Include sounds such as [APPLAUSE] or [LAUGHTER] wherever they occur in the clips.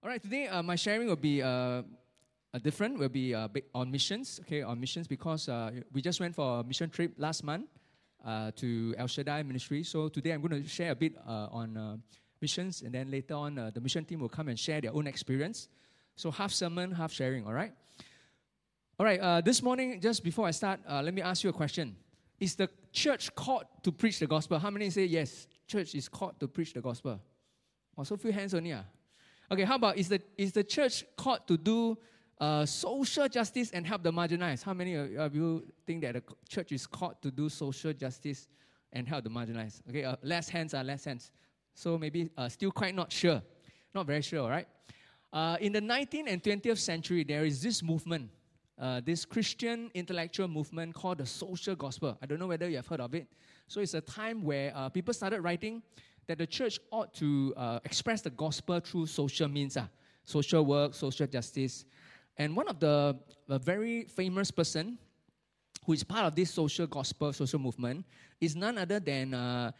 All right, today uh, my sharing will be uh, different. Will be uh, on missions. Okay, on missions because uh, we just went for a mission trip last month uh, to El Shaddai Ministry. So today I'm going to share a bit uh, on missions, and then later on the mission team will come and share their own experience. So half sermon, half sharing. All right. All right. this morning, just before I start, let me ask you a question: Is the church called to preach the gospel? How many say yes? Church is called to preach the gospel. Also, few hands only. Ah. Okay, how about is the, is the church called to do uh, social justice and help the marginalized? How many of you think that the church is called to do social justice and help the marginalized? Okay, uh, less hands are uh, less hands. So maybe uh, still quite not sure. Not very sure, all right? Uh, in the 19th and 20th century, there is this movement, uh, this Christian intellectual movement called the social gospel. I don't know whether you have heard of it. So it's a time where uh, people started writing that the church ought to uh, express the gospel through social means, uh, social work, social justice. And one of the very famous person who is part of this social gospel, social movement, is none other than uh,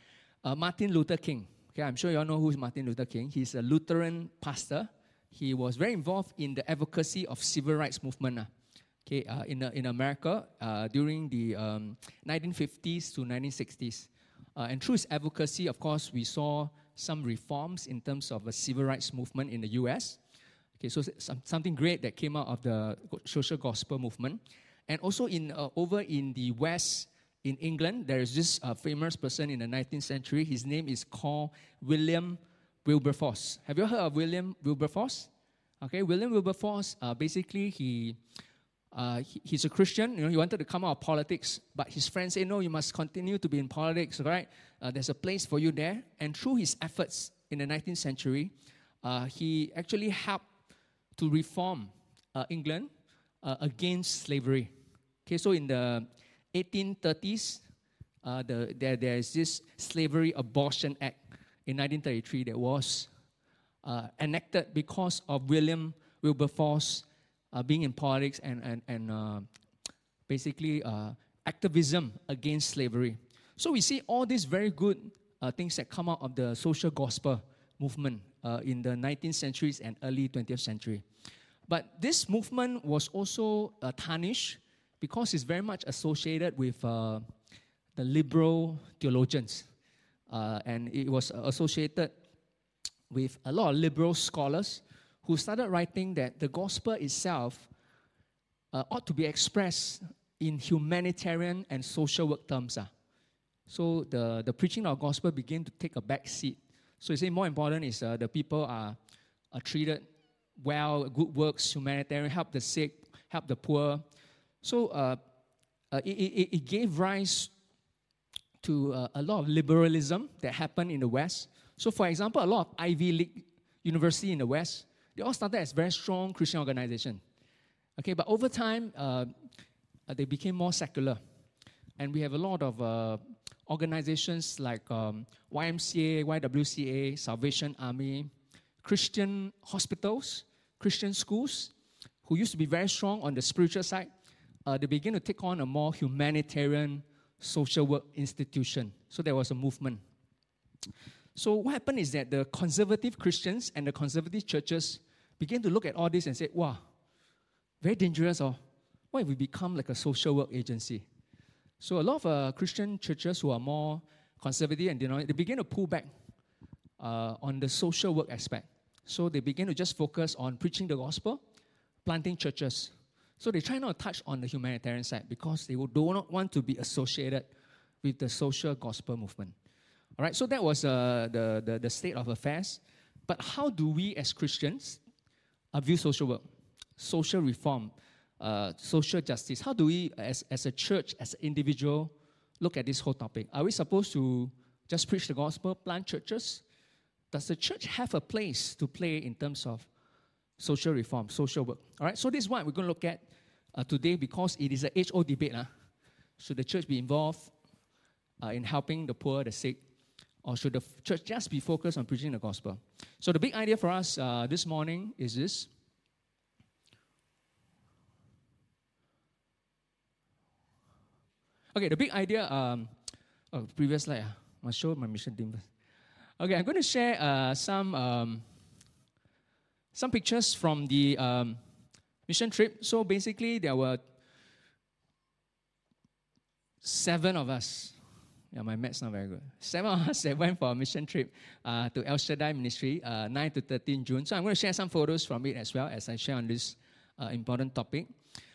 uh, Martin Luther King. Okay, I'm sure you all know who is Martin Luther King. He's a Lutheran pastor. He was very involved in the advocacy of civil rights movement. Uh, okay, uh, in, in America uh, during the um, 1950s to 1960s. Uh, and through his advocacy, of course, we saw some reforms in terms of a civil rights movement in the US. Okay, so some, something great that came out of the social gospel movement. And also in uh, over in the West, in England, there is this uh, famous person in the 19th century. His name is called William Wilberforce. Have you heard of William Wilberforce? Okay, William Wilberforce, uh, basically, he uh, he, he's a Christian. You know, he wanted to come out of politics, but his friends say, "No, you must continue to be in politics. Right? Uh, there's a place for you there." And through his efforts in the 19th century, uh, he actually helped to reform uh, England uh, against slavery. Okay, so in the 1830s, uh, the, there, there is this Slavery Abolition Act in 1933 that was enacted because of William Wilberforce uh, being in politics and, and, and uh, basically uh, activism against slavery. So we see all these very good uh, things that come out of the social gospel movement uh, in the 19th centuries and early 20th century. But this movement was also uh, tarnished because it's very much associated with the liberal theologians. and it was associated with a lot of liberal scholars who started writing that the gospel itself uh, ought to be expressed in humanitarian and social work terms. Uh. So the, the preaching of gospel began to take a back seat. So you say more important is uh, the people are, are treated well, good works, humanitarian, help the sick, help the poor. So uh, uh, it, it, it, gave rise to uh, a lot of liberalism that happened in the West. So, for example, a lot of Ivy League university in the West, they all started as very strong Christian organization. Okay, but over time, uh, uh they became more secular. And we have a lot of uh, organizations like um, YMCA, YWCA, Salvation Army, Christian hospitals, Christian schools, who used to be very strong on the spiritual side, uh, they began to take on a more humanitarian social work institution. So there was a movement. So what happened is that the conservative Christians and the conservative churches began to look at all this and say, wow, very dangerous. Or oh. what if we become like a social work agency? So a lot of uh, Christian churches who are more conservative and they begin to pull back uh, on the social work aspect. So they begin to just focus on preaching the gospel, planting churches. So they try not to touch on the humanitarian side because they do not want to be associated with the social gospel movement. All right, so that was uh, the, the, the state of affairs. But how do we as Christians uh, view social work, social reform, uh, social justice. How do we, as, as a church, as an individual, look at this whole topic? Are we supposed to just preach the gospel, plant churches? Does the church have a place to play in terms of social reform, social work? All right, so this is what we're going to look at uh, today because it is an old debate. Huh? Should the church be involved uh, in helping the poor, the sick, or should the church just be focused on preaching the gospel? So, the big idea for us uh, this morning is this. Okay, the big idea, um, oh, previous slide, uh, show my mission team. Okay, I'm going to share uh, some, um, some pictures from the um, mission trip. So basically, there were seven of us. Yeah, my math's not very good. Seven of us that went for a mission trip uh, to El Shaddai Ministry, uh, 9 to 13 June. So I'm going to share some photos from it as well as I share on this uh, important topic.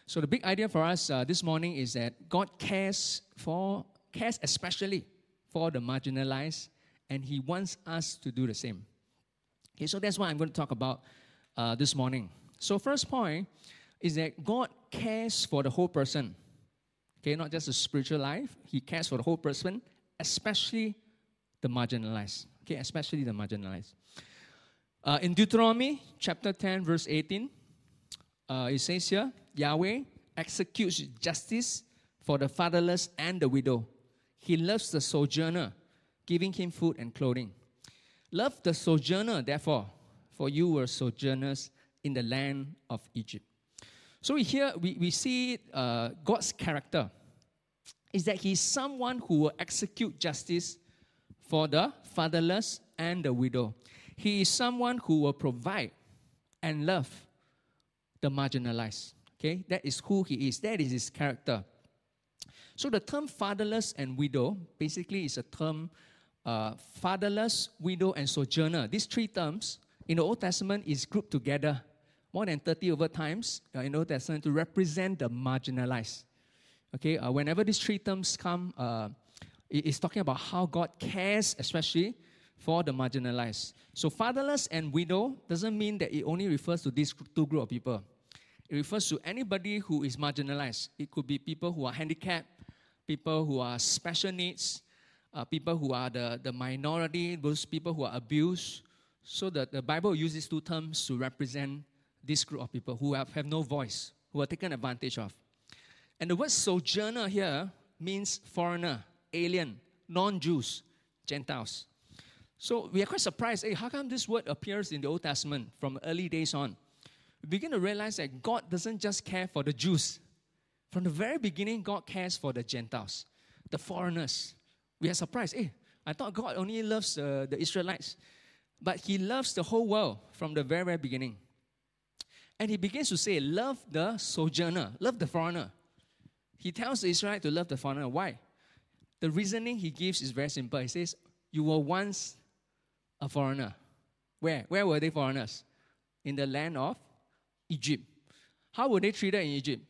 So the big idea for us uh, this morning is that God cares for cares especially for the marginalized, and He wants us to do the same. Okay, so that's what I'm going to talk about uh, this morning. So first point is that God cares for the whole person. Okay, not just the spiritual life. He cares for the whole person, especially the marginalized. Okay, especially the marginalized. Uh, in Deuteronomy chapter 10, verse 18, uh, it says here Yahweh executes justice for the fatherless and the widow. He loves the sojourner, giving him food and clothing. Love the sojourner, therefore, for you were sojourners in the land of Egypt. So here we, we see uh, God's character is that He's someone who will execute justice for the fatherless and the widow. He is someone who will provide and love the marginalized. Okay, that is who He is. That is His character. So the term fatherless and widow basically is a term uh, fatherless, widow, and sojourner. These three terms in the Old Testament is grouped together more than 30 over times uh, in the Old Testament to represent the marginalized. Okay, uh, whenever these three terms come, uh, it is talking about how God cares, especially for the marginalized. So, fatherless and widow doesn't mean that it only refers to these two group of people. It refers to anybody who is marginalized. It could be people who are handicapped, people who are special needs, uh, people who are the, the minority, those people who are abused. So that the Bible uses two terms to represent this group of people who have, have no voice, who are taken advantage of. And the word sojourner here means foreigner, alien, non Jews, Gentiles. So we are quite surprised. Hey, how come this word appears in the Old Testament from early days on? We begin to realize that God doesn't just care for the Jews. From the very beginning, God cares for the Gentiles, the foreigners. We are surprised. Hey, I thought God only loves uh, the Israelites, but He loves the whole world from the very, very beginning. And he begins to say, Love the sojourner, love the foreigner. He tells the Israelite to love the foreigner. Why? The reasoning he gives is very simple. He says, You were once a foreigner. Where? Where were they foreigners? In the land of Egypt. How were they treated in Egypt?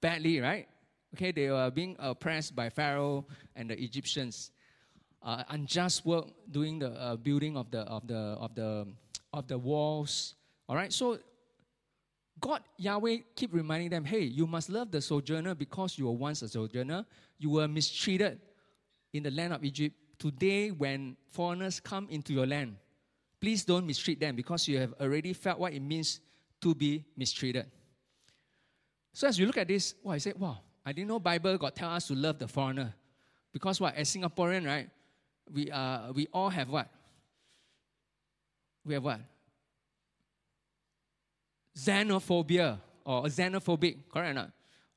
Badly, right? Okay, they were being oppressed by Pharaoh and the Egyptians. Uh, unjust work doing the uh, building of the of the of the of the walls all right, so God, Yahweh, keep reminding them, hey, you must love the sojourner because you were once a sojourner. You were mistreated in the land of Egypt. Today, when foreigners come into your land, please don't mistreat them because you have already felt what it means to be mistreated. So as you look at this, well, I said, wow, I didn't know Bible God tell us to love the foreigner. Because what, as Singaporean, right, we, uh, we all have what? We have what? Xenophobia or xenophobic, correct or not?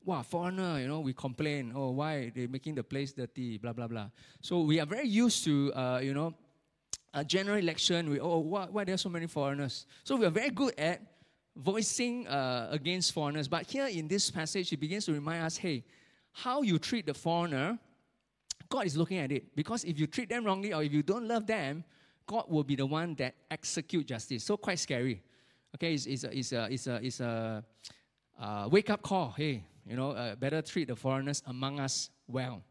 Wow, foreigner, you know, we complain, oh, why they're making the place dirty, blah, blah, blah. So we are very used to, uh, you know, a general election, we, oh, why, why there are so many foreigners? So we are very good at voicing uh, against foreigners. But here in this passage, he begins to remind us, hey, how you treat the foreigner, God is looking at it. Because if you treat them wrongly or if you don't love them, God will be the one that execute justice. So quite scary. Okay, it's, it's, a, it's, a, it's, a, it's a uh, wake up call. Hey, you know, uh, better treat the foreigners among us well.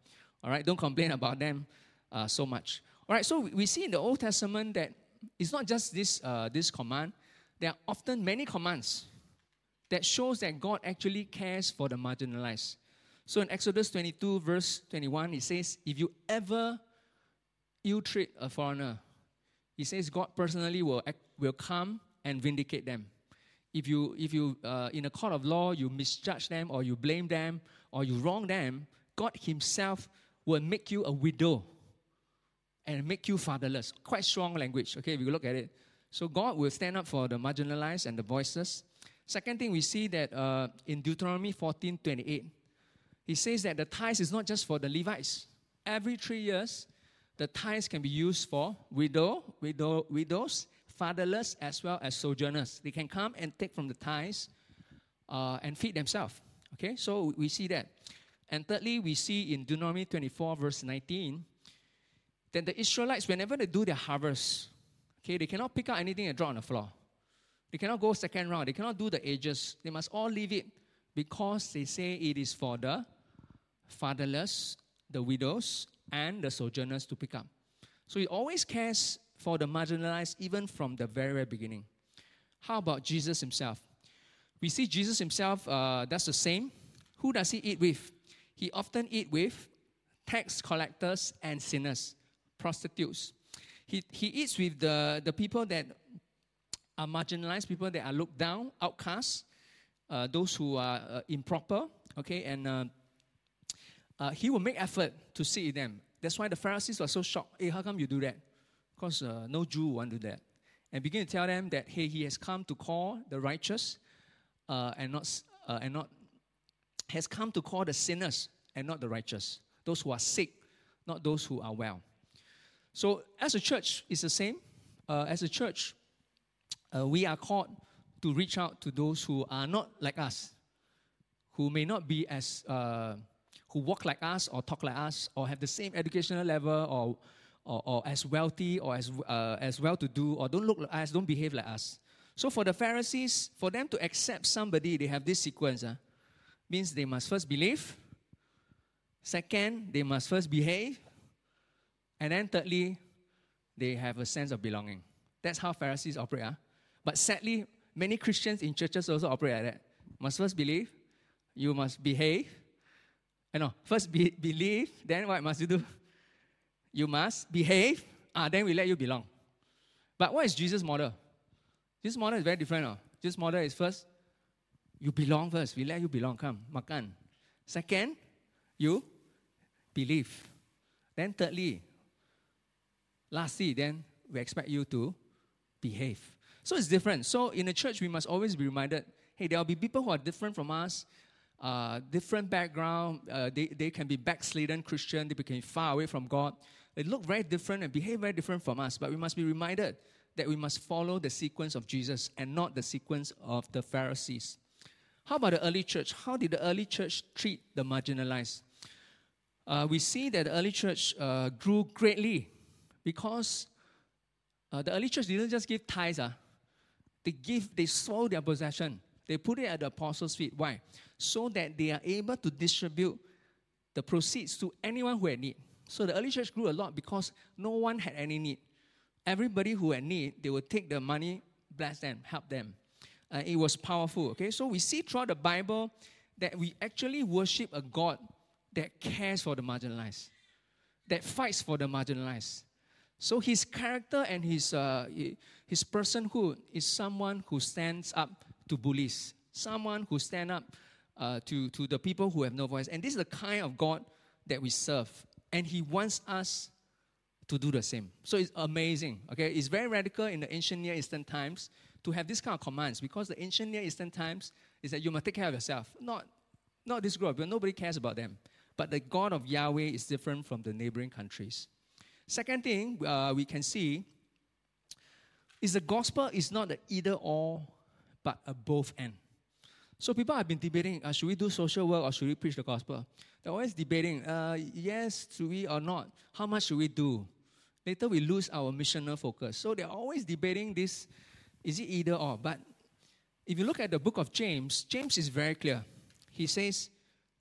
All right, don't complain about them uh, so much. All right, so we see in the Old Testament that it's not just this, uh, this command, there are often many commands that shows that God actually cares for the marginalized. So in Exodus 22, verse 21, it says, If you ever ill treat a foreigner, he says God personally will, will come and vindicate them. If you, if you uh, in a court of law, you misjudge them or you blame them or you wrong them, God Himself will make you a widow and make you fatherless. Quite strong language, okay, if you look at it. So God will stand up for the marginalized and the voiceless. Second thing, we see that uh, in Deuteronomy 14 28, he says that the tithes is not just for the Levites. Every three years, the tithes can be used for widow, widow, widows fatherless as well as sojourners. They can come and take from the tithes uh, and feed themselves. Okay, so we see that. And thirdly, we see in Deuteronomy 24, verse 19, that the Israelites, whenever they do their harvest, okay, they cannot pick out anything and drop on the floor. They cannot go second round. They cannot do the edges. They must all leave it because they say it is for the fatherless, the widows, and the sojourners to pick up. So he always cares for the marginalized even from the very, very beginning. How about Jesus himself? We see Jesus himself uh, does the same. Who does he eat with? He often eat with tax collectors and sinners, prostitutes. He, he eats with the, the people that are marginalized, people that are looked down, outcasts, uh, those who are uh, improper, okay, and uh, uh, he will make effort to see them. That's why the Pharisees were so shocked. Hey, how come you do that? Because uh, no Jew want to do that. And begin to tell them that, hey, he has come to call the righteous uh, and, not, uh, and not, has come to call the sinners and not the righteous. Those who are sick, not those who are well. So, as a church, it's the same. Uh, as a church, uh, we are called to reach out to those who are not like us, who may not be as uh, who walk like us or talk like us or have the same educational level or, or, or as wealthy or as, uh, as well to do or don't look like us, don't behave like us. So for the Pharisees, for them to accept somebody, they have this sequence. Uh, means they must first believe. Second, they must first behave. And then thirdly, they have a sense of belonging. That's how Pharisees operate. Uh. But sadly, many Christians in churches also operate like that. Must first believe, you must behave, I know. First be, believe, then what must you do? You must behave, ah, then we let you belong. But what is Jesus' model? Jesus' model is very different. Oh. Jesus' model is first, you belong first. We let you belong. Come, makan. Second, you believe. Then thirdly, lastly, then we expect you to behave. So it's different. So in the church, we must always be reminded, hey, there will be people who are different from us uh, different background. Uh, they, they can be backslidden Christian. They became far away from God. They look very different and behave very different from us. But we must be reminded that we must follow the sequence of Jesus and not the sequence of the Pharisees. How about the early church? How did the early church treat the marginalized? Uh, we see that the early church uh, grew greatly because uh, the early church didn't just give tithes. Uh, they give, they sold their possession. They put it at the apostles' feet. Why? So that they are able to distribute the proceeds to anyone who had need. So the early church grew a lot because no one had any need. Everybody who had need, they would take the money, bless them, help them. Uh, it was powerful. Okay, so we see throughout the Bible that we actually worship a God that cares for the marginalized, that fights for the marginalized. So his character and his uh, his personhood is someone who stands up to bullies, someone who stand up uh, to, to the people who have no voice. And this is the kind of God that we serve. And He wants us to do the same. So it's amazing. Okay, it's very radical in the ancient Near Eastern times to have this kind of commands because the ancient Near Eastern times is that you must take care of yourself, not not this group. but Nobody cares about them. But the God of Yahweh is different from the neighboring countries. Second thing uh, we can see is the gospel is not the either or but a both end. So people have been debating, uh, should we do social work or should we preach the gospel? They're always debating, uh, yes, should we or not? How much should we do? Later we lose our missional focus. So they're always debating this, is it either or? But if you look at the book of James, James is very clear. He says,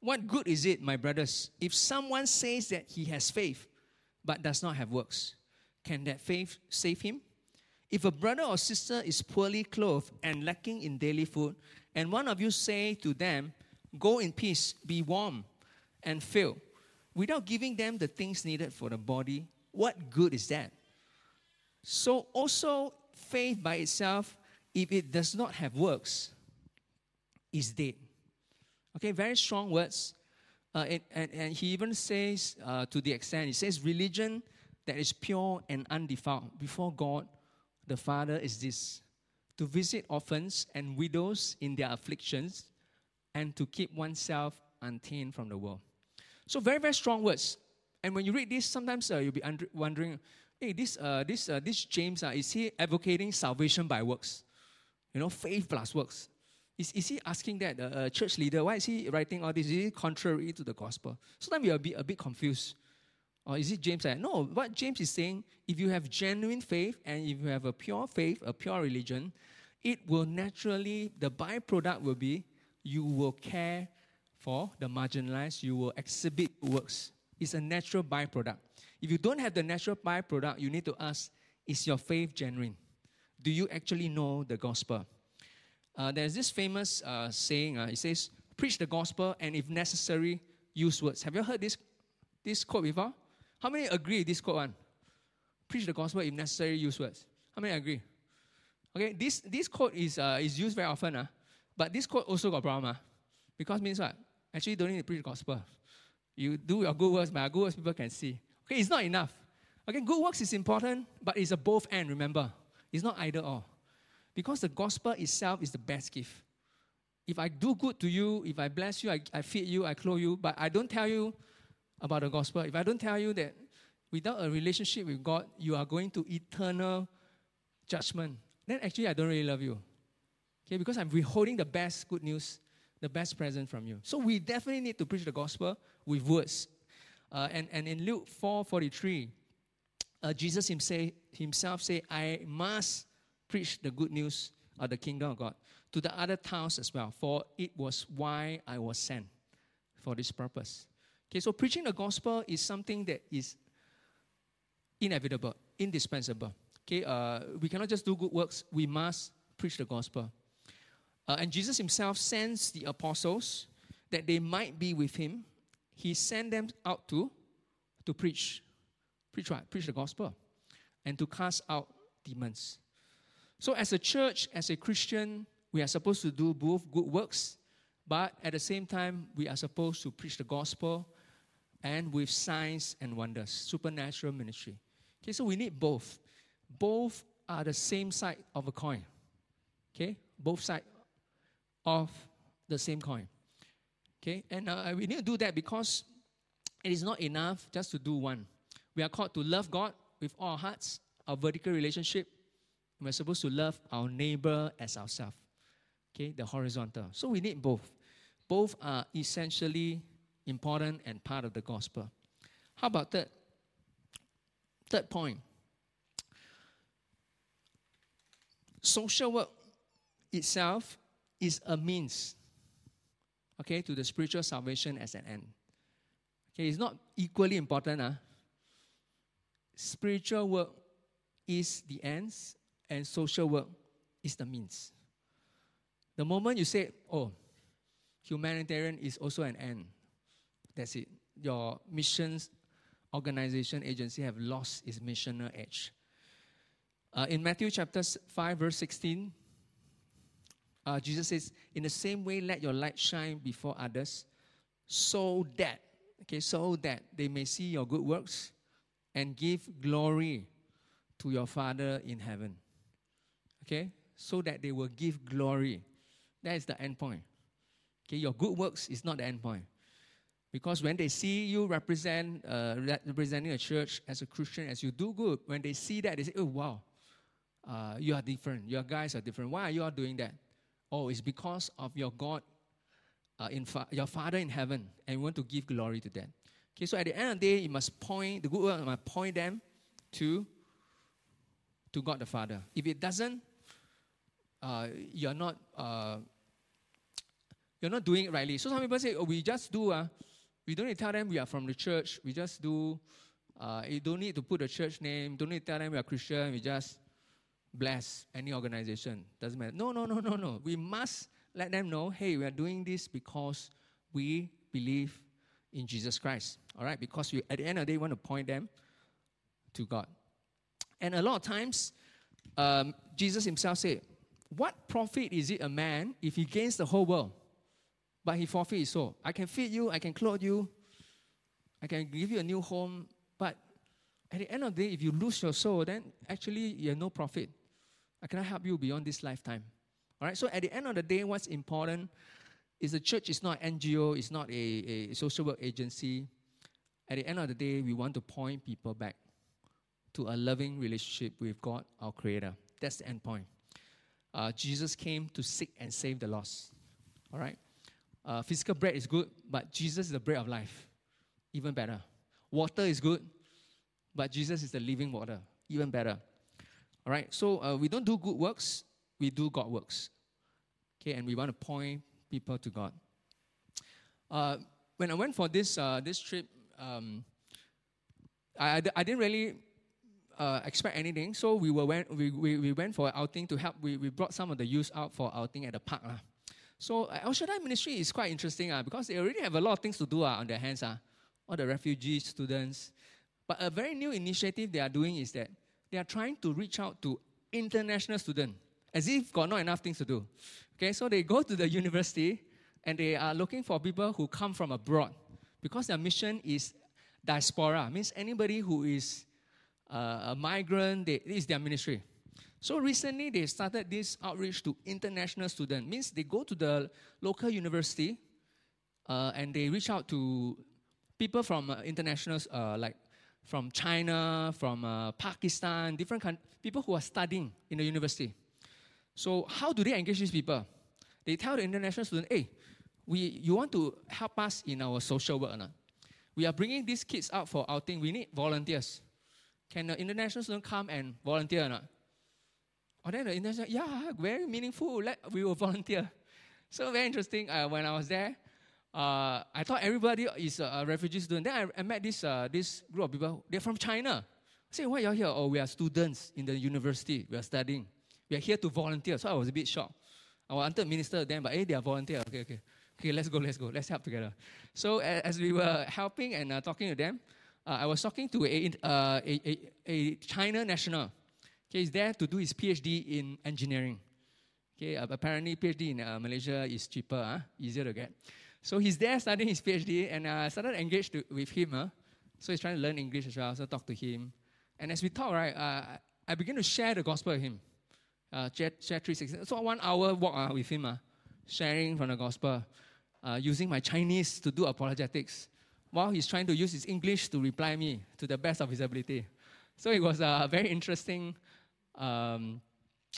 what good is it, my brothers, if someone says that he has faith but does not have works? Can that faith save him? If a brother or sister is poorly clothed and lacking in daily food, and one of you say to them, Go in peace, be warm and fill, without giving them the things needed for the body, what good is that? So, also, faith by itself, if it does not have works, is dead. Okay, very strong words. Uh, and, and, and, he even says, uh, to the extent, he says, religion that is pure and undefiled before God the Father is this to visit orphans and widows in their afflictions and to keep oneself untainted from the world. So, very, very strong words. And when you read this, sometimes uh, you'll be wondering hey, this, uh, this, uh, this James, uh, is he advocating salvation by works? You know, faith plus works. Is, is he asking that, the uh, church leader, why is he writing all this? Is it contrary to the gospel? Sometimes a bit, a bit confused. Or is it James? No, what James is saying, if you have genuine faith and if you have a pure faith, a pure religion, it will naturally, the byproduct will be you will care for the marginalized, you will exhibit works. It's a natural byproduct. If you don't have the natural byproduct, you need to ask is your faith genuine? Do you actually know the gospel? Uh, there's this famous uh, saying, uh, it says, preach the gospel and if necessary, use words. Have you heard this, this quote before? How many agree this quote one? Preach the gospel if necessary, use words. How many agree? Okay, this, this quote is, uh, is used very often, uh, but this quote also got problem. Uh, because means what? Actually, don't need to preach the gospel. You do your good works, but good works people can see. Okay, it's not enough. Okay, good works is important, but it's a both and, remember. It's not either or. Because the gospel itself is the best gift. If I do good to you, if I bless you, I, I feed you, I clothe you, but I don't tell you about the gospel, if I don't tell you that without a relationship with God, you are going to eternal judgment, then actually I don't really love you. Okay, because I'm withholding the best good news, the best present from you. So we definitely need to preach the gospel with words. Uh, and, and in Luke 4 43, uh, Jesus himself, himself say, I must preach the good news of the kingdom of God to the other towns as well, for it was why I was sent for this purpose. Okay, so preaching the gospel is something that is inevitable, indispensable. Okay, uh, we cannot just do good works, we must preach the gospel. Uh, and Jesus himself sends the apostles that they might be with him. He sent them out to, to preach. Preach what? Preach the gospel. And to cast out demons. So, as a church, as a Christian, we are supposed to do both good works, but at the same time, we are supposed to preach the gospel and with signs and wonders, supernatural ministry. Okay, so we need both. Both are the same side of a coin. Okay, both sides of the same coin. Okay, and uh, we need to do that because it is not enough just to do one. We are called to love God with all our hearts, our vertical relationship. We're supposed to love our neighbor as ourselves. Okay, the horizontal. So we need both. Both are essentially important and part of the gospel. How about that? Third point. Social work itself is a means, okay, to the spiritual salvation as an end. Okay, it's not equally important. Huh? Spiritual work is the ends, and social work is the means. The moment you say, oh, humanitarian is also an end, that's it. Your missions organization agency have lost its missional edge. Uh, in Matthew chapter 5, verse 16, uh, Jesus says, In the same way, let your light shine before others, so that, okay, so that they may see your good works and give glory to your Father in heaven. Okay? So that they will give glory. That is the end point. Okay, your good works is not the end point. Because when they see you represent, uh, representing a church as a Christian, as you do good, when they see that, they say, oh, wow, uh, you are different. Your guys are different. Why are you all doing that? Oh, it's because of your God, uh, in fa- your Father in heaven, and you want to give glory to them. Okay, so at the end of the day, you must point, the good work must point them to, to God the Father. If it doesn't, uh, you're not uh, you're not doing it rightly. So some people say, oh, we just do, uh, we don't need to tell them we are from the church. We just do, uh, you don't need to put the church name. Don't need to tell them we are Christian. We just bless any organization. Doesn't matter. No, no, no, no, no. We must let them know, hey, we are doing this because we believe in Jesus Christ. All right? Because we, at the end of the day, want to point them to God. And a lot of times, um, Jesus himself said, What profit is it a man if he gains the whole world but he forfeit his soul. I can feed you, I can clothe you, I can give you a new home, but at the end of the day, if you lose your soul, then actually you have no profit. I cannot help you beyond this lifetime. All right, so at the end of the day, what's important is the church is not NGO, it's not a, a social work agency. At the end of the day, we want to point people back to a loving relationship with God, our Creator. That's the end point. Uh, Jesus came to seek and save the lost. All right? Uh, physical bread is good, but Jesus is the bread of life. Even better. Water is good, but Jesus is the living water. Even better. All right? So uh, we don't do good works, we do God works. Okay, and we want to point people to God. Uh, when I went for this, uh, this trip, um, I, I didn't really uh, expect anything. So we, were went, we, we, we went for outing to help. We, we brought some of the youth out for outing at the park. Uh. So uh, El Shaddai Ministry is quite interesting uh, because they already have a lot of things to do uh, on their hands. Uh, all the refugee students. But a very new initiative they are doing is that they are trying to reach out to international students as if got not enough things to do. Okay, so they go to the university and they are looking for people who come from abroad because their mission is diaspora, means anybody who is uh, a migrant, they, is their ministry. So recently they started this outreach to international students, means they go to the local university uh, and they reach out to people from uh, international, uh, like from China, from uh, Pakistan, different countries, people who are studying in the university. So how do they engage these people? They tell the international student, hey, we, you want to help us in our social work? No? We are bringing these kids out for outing. We need volunteers. Can the international student come and volunteer or not? Or then the international, yeah, very meaningful. Let, we will volunteer. So very interesting. Uh, when I was there, uh, I thought everybody is a, a refugee student. Then I, I met this, uh, this group of people. They're from China. I said, why are you here? Oh, we are students in the university. We are studying. We are here to volunteer. So I was a bit shocked. I wanted minister then, but hey, they are volunteer. Okay, okay. Okay, let's go, let's go. Let's help together. So as we were helping and uh, talking to them, uh, I was talking to a, uh, a, a, a, China national. Okay, he's there to do his PhD in engineering. Okay, uh, apparently PhD in uh, Malaysia is cheaper, huh? easier to get. So he's there studying his PhD, and I started engaged to, with him. Huh? So he's trying to learn English as well. So I talk to him, and as we talk, right, uh, I began to share the gospel with him. Uh, share, share three six. So one hour walk uh, with him, uh, sharing from the gospel, uh, using my Chinese to do apologetics while he's trying to use his English to reply me to the best of his ability. So it was a very interesting um,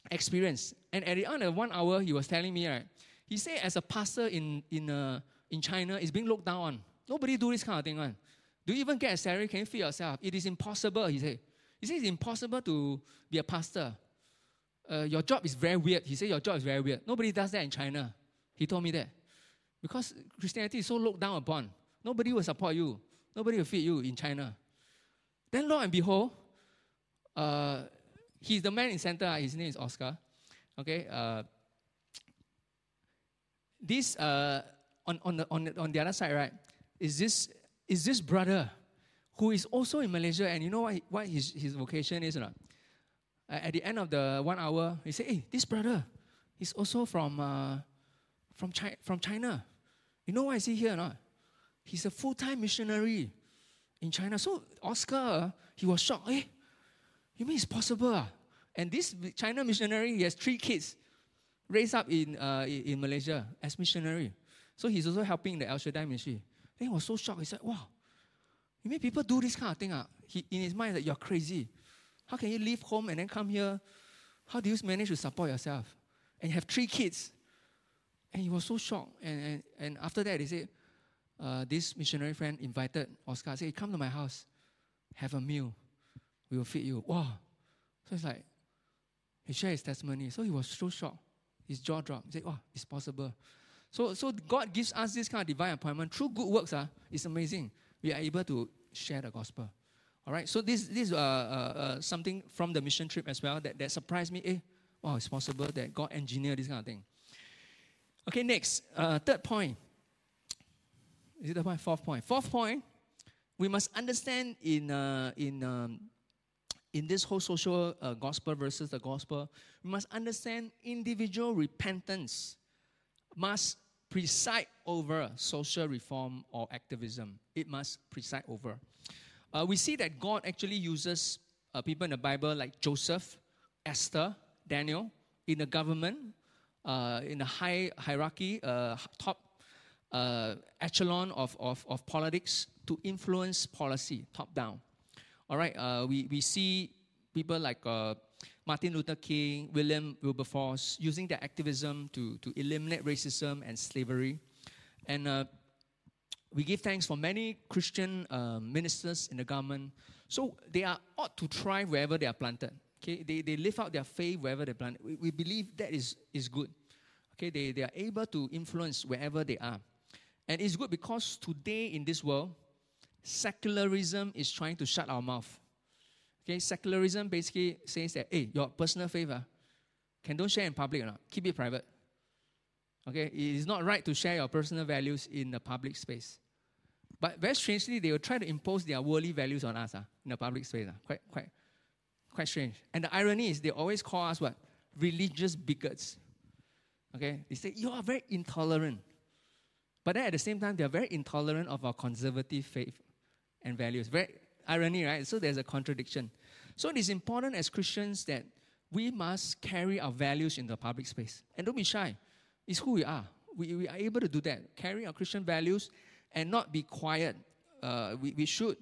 experience. And at the end of one hour, he was telling me, right, he said, as a pastor in, in, uh, in China, is being looked down on. Nobody do this kind of thing. Do you even get a salary? Can you feed yourself? It is impossible, he said. He said it's impossible to be a pastor. Uh, your job is very weird. He said your job is very weird. Nobody does that in China. He told me that. Because Christianity is so looked down upon. Nobody will support you. Nobody will feed you in China. Then lo and behold, uh, he's the man in center. His name is Oscar. Okay. Uh, this uh, on on the, on the, on the other side, right? Is this is this brother who is also in Malaysia? And you know what what his his vocation is, or not? Uh, at the end of the one hour, he said, "Hey, this brother, he's also from uh, from China. From China. You know why is he here, or not? He's a full time missionary in China. So Oscar, he was shocked. Hey, you mean it's possible? And this China missionary, he has three kids raised up in, uh, in Malaysia as missionary. So he's also helping the El Shaddai ministry. Then he was so shocked. He said, wow, you mean people do this kind of thing? Uh? He, in his mind, that you're crazy. How can you leave home and then come here? How do you manage to support yourself? And you have three kids. And he was so shocked. And, and, and after that, he said, uh, this missionary friend invited Oscar, say, come to my house, have a meal. We will feed you. Wow. So it's like, he shared his testimony. So he was so shocked. His jaw dropped. He said, wow, it's possible. So, so God gives us this kind of divine appointment through good works. Uh, it's amazing. We are able to share the gospel. All right. So this, this is uh, uh, uh, something from the mission trip as well that, that surprised me. Eh, wow, it's possible that God engineered this kind of thing. Okay, next. Uh, third point. Is it the point? Fourth point. Fourth point, we must understand in, uh, in, um, in this whole social uh, gospel versus the gospel, we must understand individual repentance must preside over social reform or activism. It must preside over. Uh, we see that God actually uses uh, people in the Bible like Joseph, Esther, Daniel, in the government, uh, in the high hierarchy, uh, top uh, echelon of, of, of politics to influence policy top down. All right, uh, we, we see people like uh, Martin Luther King, William Wilberforce using their activism to, to eliminate racism and slavery. And uh, we give thanks for many Christian uh, ministers in the government. So they are ought to thrive wherever they are planted. Okay, they, they live out their faith wherever they plant. We, we believe that is, is good. Okay, they, they are able to influence wherever they are. And it's good because today in this world, secularism is trying to shut our mouth. Okay, secularism basically says that, hey, your personal faith uh, can don't share in public or not. Keep it private. Okay, it is not right to share your personal values in the public space. But very strangely, they will try to impose their worldly values on us uh, in the public space. Uh. Quite, quite, quite strange. And the irony is they always call us what? Religious bigots. Okay? They say, you are very intolerant. But then at the same time, they are very intolerant of our conservative faith and values. Very irony, right? So there's a contradiction. So it is important as Christians that we must carry our values in the public space. And don't be shy. It's who we are. We, we are able to do that. Carry our Christian values and not be quiet. Uh, we, we should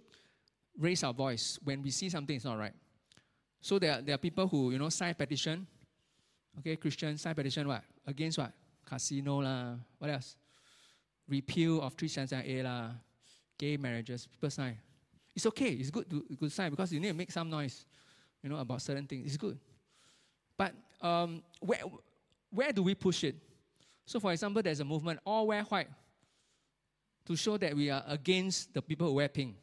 raise our voice when we see something is not right. So there are, there are people who, you know, sign petition. Okay, Christian sign petition what? Against what? Casino lah. What else? Repeal of 377A lah. Gay marriages. People sign. It's okay. It's good to good sign because you need to make some noise, you know, about certain things. It's good. But um, where, where do we push it? So, for example, there's a movement, all wear white, to show that we are against the people who wear pink.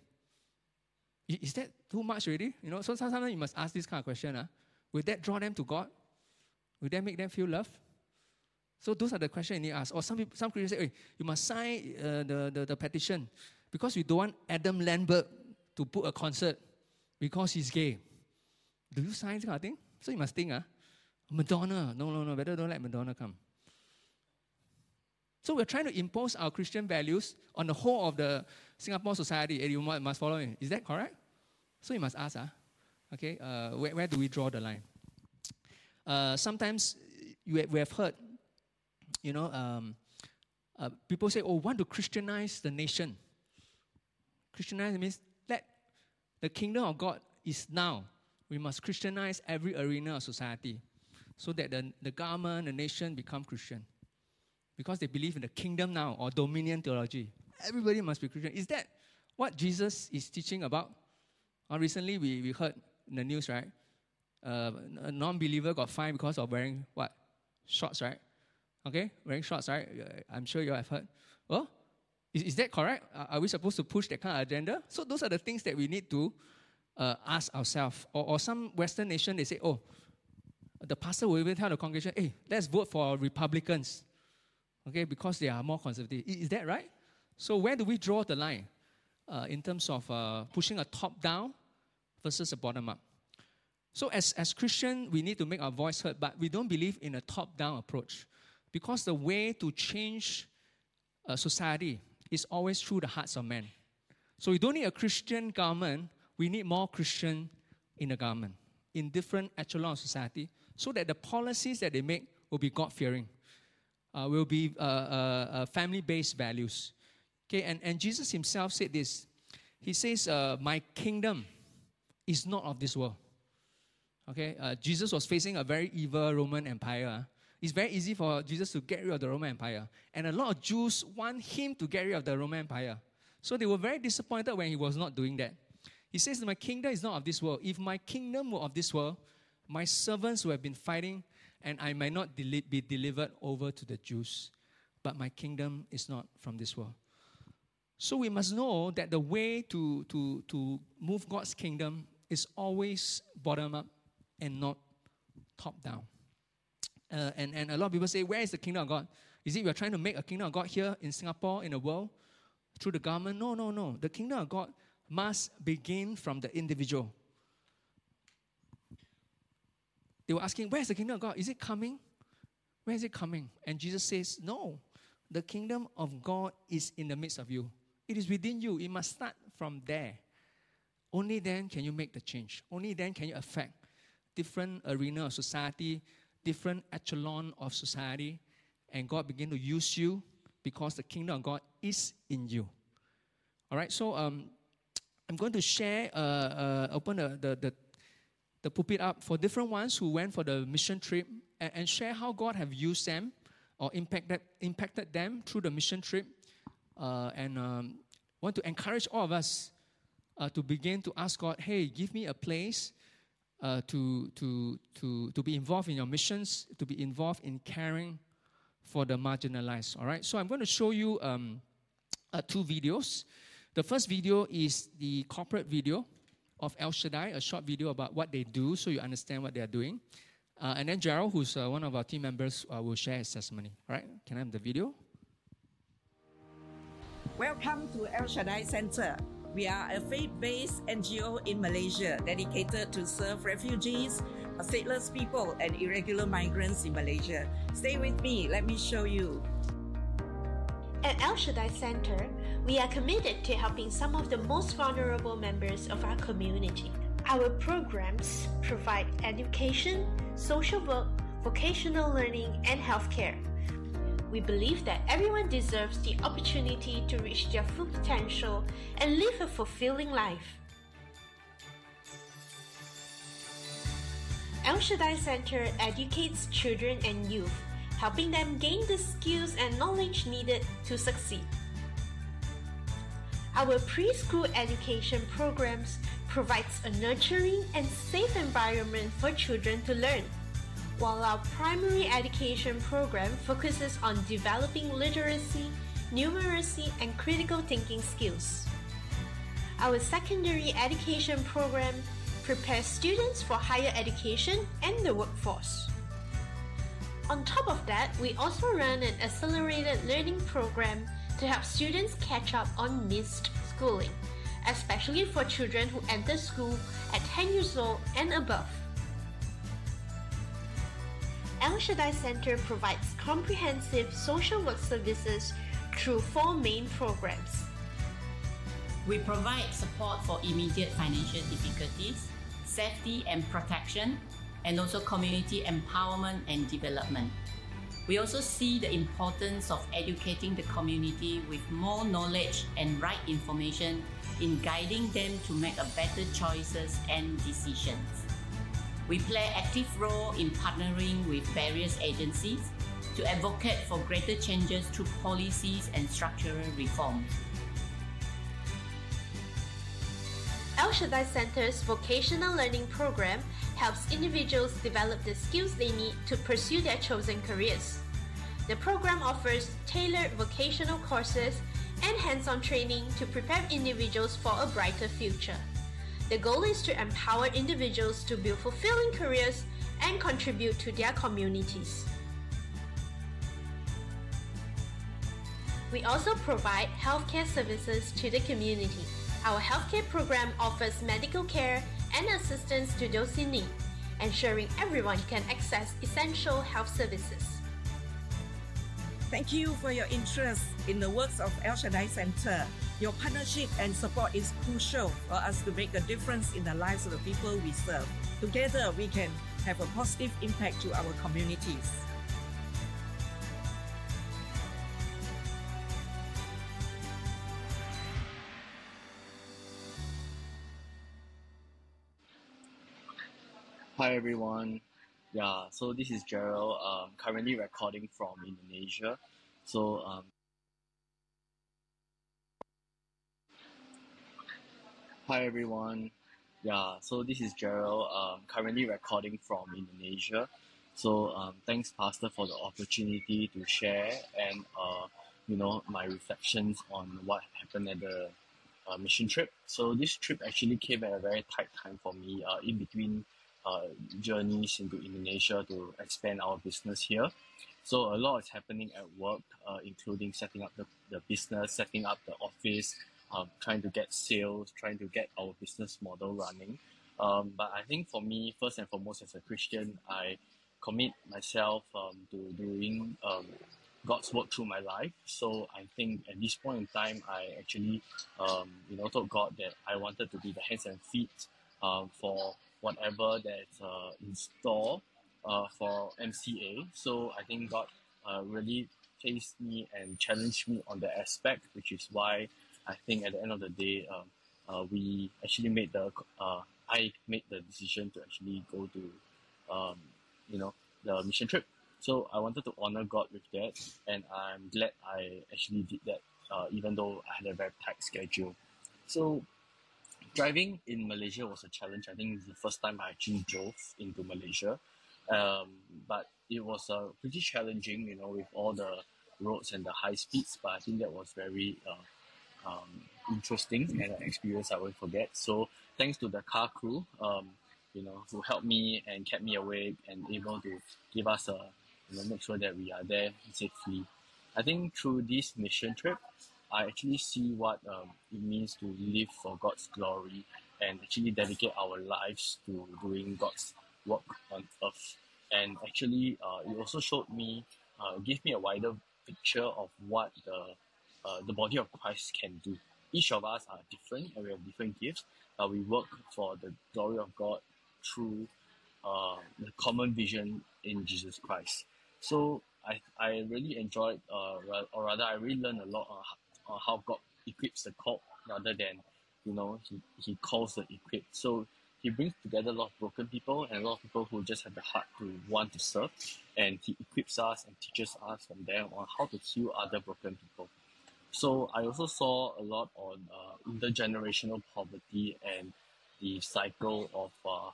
Is that too much already? You know, so sometimes you must ask this kind of question. Uh, will that draw them to God? Will that make them feel love? So those are the questions you need to ask. Or some people, some Christians say, hey, you must sign uh, the, the, the petition because we don't want Adam Lambert to put a concert because he's gay. Do you sign this kind of thing? So you must think, uh, Madonna. No, no, no, better don't let Madonna come. So we're trying to impose our Christian values on the whole of the Singapore society. And you must follow me. Is that correct? So you must ask, uh, okay, uh, where, where do we draw the line? Uh, sometimes you we have heard, you know, um, uh, people say, oh, want to Christianize the nation. Christianize means let the kingdom of God is now. We must Christianize every arena of society so that the, the government, the nation become Christian because they believe in the kingdom now or dominion theology. Everybody must be Christian. Is that what Jesus is teaching about? Uh, recently, we, we heard in the news, right? Uh, a non believer got fined because of wearing what? Shorts, right? Okay, wearing shorts, right? I'm sure you have heard. Well, is, is that correct? Are we supposed to push that kind of agenda? So, those are the things that we need to uh, ask ourselves. Or, or some Western nation, they say, oh, the pastor will even tell the congregation, hey, let's vote for Republicans okay, because they are more conservative. Is that right? So where do we draw the line uh, in terms of uh, pushing a top down versus a bottom up? So as, as Christian, we need to make our voice heard, but we don't believe in a top down approach because the way to change a society is always through the hearts of men. So we don't need a Christian government, we need more Christian in the government, in different echelon of society, so that the policies that they make will be God fearing uh, will be uh, uh, uh, family based values. Okay, and, and Jesus himself said this. He says, uh, My kingdom is not of this world. Okay, Jesus was facing a very evil Roman Empire. It's very easy for Jesus to get rid of the Roman Empire. And a lot of Jews want him to get rid of the Roman Empire. So they were very disappointed when he was not doing that. He says, My kingdom is not of this world. If my kingdom were of this world, my servants would have been fighting and I might not be delivered over to the Jews, but my kingdom is not from this world. So we must know that the way to, to, to move God's kingdom is always bottom up and not top down. Uh, and, and a lot of people say, Where is the kingdom of God? Is it we are trying to make a kingdom of God here in Singapore, in the world, through the government? No, no, no. The kingdom of God must begin from the individual. They were asking, Where's the kingdom of God? Is it coming? Where is it coming? And Jesus says, No, the kingdom of God is in the midst of you. It is within you. It must start from there. Only then can you make the change. Only then can you affect different arena of society, different echelon of society, and God begin to use you because the kingdom of God is in you. All right, so um, I'm going to share, uh, uh, open the, the, the, the pulpit up for different ones who went for the mission trip and, and share how God have used them or impacted, impacted them through the mission trip. Uh, and um, want to encourage all of us uh, to begin to ask God, hey, give me a place uh, to, to, to, to be involved in your missions, to be involved in caring for the marginalized. All right, so I'm going to show you um, uh, two videos. The first video is the corporate video of El Shaddai, a short video about what they do so you understand what they are doing. Uh, and then Gerald, who's uh, one of our team members, uh, will share his testimony. All right, can I have the video? Welcome to El Shaddai Center. We are a faith based NGO in Malaysia dedicated to serve refugees, stateless people, and irregular migrants in Malaysia. Stay with me, let me show you. At El Shaddai Center, we are committed to helping some of the most vulnerable members of our community. Our programs provide education, social work, vocational learning, and healthcare. We believe that everyone deserves the opportunity to reach their full potential and live a fulfilling life. El Shaddai Center educates children and youth helping them gain the skills and knowledge needed to succeed. Our preschool education programs provides a nurturing and safe environment for children to learn, while our primary education program focuses on developing literacy, numeracy, and critical thinking skills. Our secondary education program prepares students for higher education and the workforce. On top of that, we also run an accelerated learning program to help students catch up on missed schooling, especially for children who enter school at 10 years old and above. El Shaddai Center provides comprehensive social work services through four main programs. We provide support for immediate financial difficulties, safety and protection, and also community empowerment and development. We also see the importance of educating the community with more knowledge and right information in guiding them to make a better choices and decisions. We play active role in partnering with various agencies to advocate for greater changes through policies and structural reforms. El Shaddai Center's vocational learning program helps individuals develop the skills they need to pursue their chosen careers. The program offers tailored vocational courses and hands on training to prepare individuals for a brighter future. The goal is to empower individuals to build fulfilling careers and contribute to their communities. We also provide healthcare services to the community. Our healthcare program offers medical care and assistance to those in need, ensuring everyone can access essential health services. Thank you for your interest in the works of El Shaddai Center. Your partnership and support is crucial for us to make a difference in the lives of the people we serve. Together, we can have a positive impact to our communities. Hi everyone. Yeah, so this is Gerald. Um, currently recording from Indonesia. So um, Hi everyone. Yeah, so this is Gerald. Um, currently recording from Indonesia. So um, thanks, Pastor, for the opportunity to share and uh, you know my reflections on what happened at the uh, mission trip. So this trip actually came at a very tight time for me. Uh, in between uh, journeys into Indonesia to expand our business here. So a lot is happening at work, uh, including setting up the, the business, setting up the office, um, trying to get sales, trying to get our business model running. Um, but I think for me, first and foremost, as a Christian, I commit myself um, to doing um, God's work through my life. So I think at this point in time, I actually, um, you know, told God that I wanted to be the hands and feet um, for whatever that's uh, in store uh, for MCA. So I think God uh, really faced me and challenged me on that aspect, which is why I think at the end of the day, um, uh, we actually made the uh, I made the decision to actually go to um, you know the mission trip. So I wanted to honor God with that, and I'm glad I actually did that, uh, even though I had a very tight schedule. So driving in Malaysia was a challenge. I think it's the first time I actually drove into Malaysia, um, but it was uh, pretty challenging, you know, with all the roads and the high speeds. But I think that was very uh, um, interesting and an experience I won't forget. So thanks to the car crew, um, you know, who helped me and kept me awake and able to give us a, you know, make sure that we are there safely. I think through this mission trip, I actually see what um, it means to live for God's glory and actually dedicate our lives to doing God's work on earth. And actually, uh, it also showed me, uh, gave me a wider picture of what the uh, the body of Christ can do. Each of us are different and we have different gifts, but we work for the glory of God through uh, the common vision in Jesus Christ. So I, I really enjoyed, uh, or rather, I really learned a lot on how God equips the called rather than, you know, he, he calls the equipped. So he brings together a lot of broken people and a lot of people who just have the heart to want to serve. And he equips us and teaches us from there on how to heal other broken people. So I also saw a lot on uh, intergenerational poverty and the cycle of uh,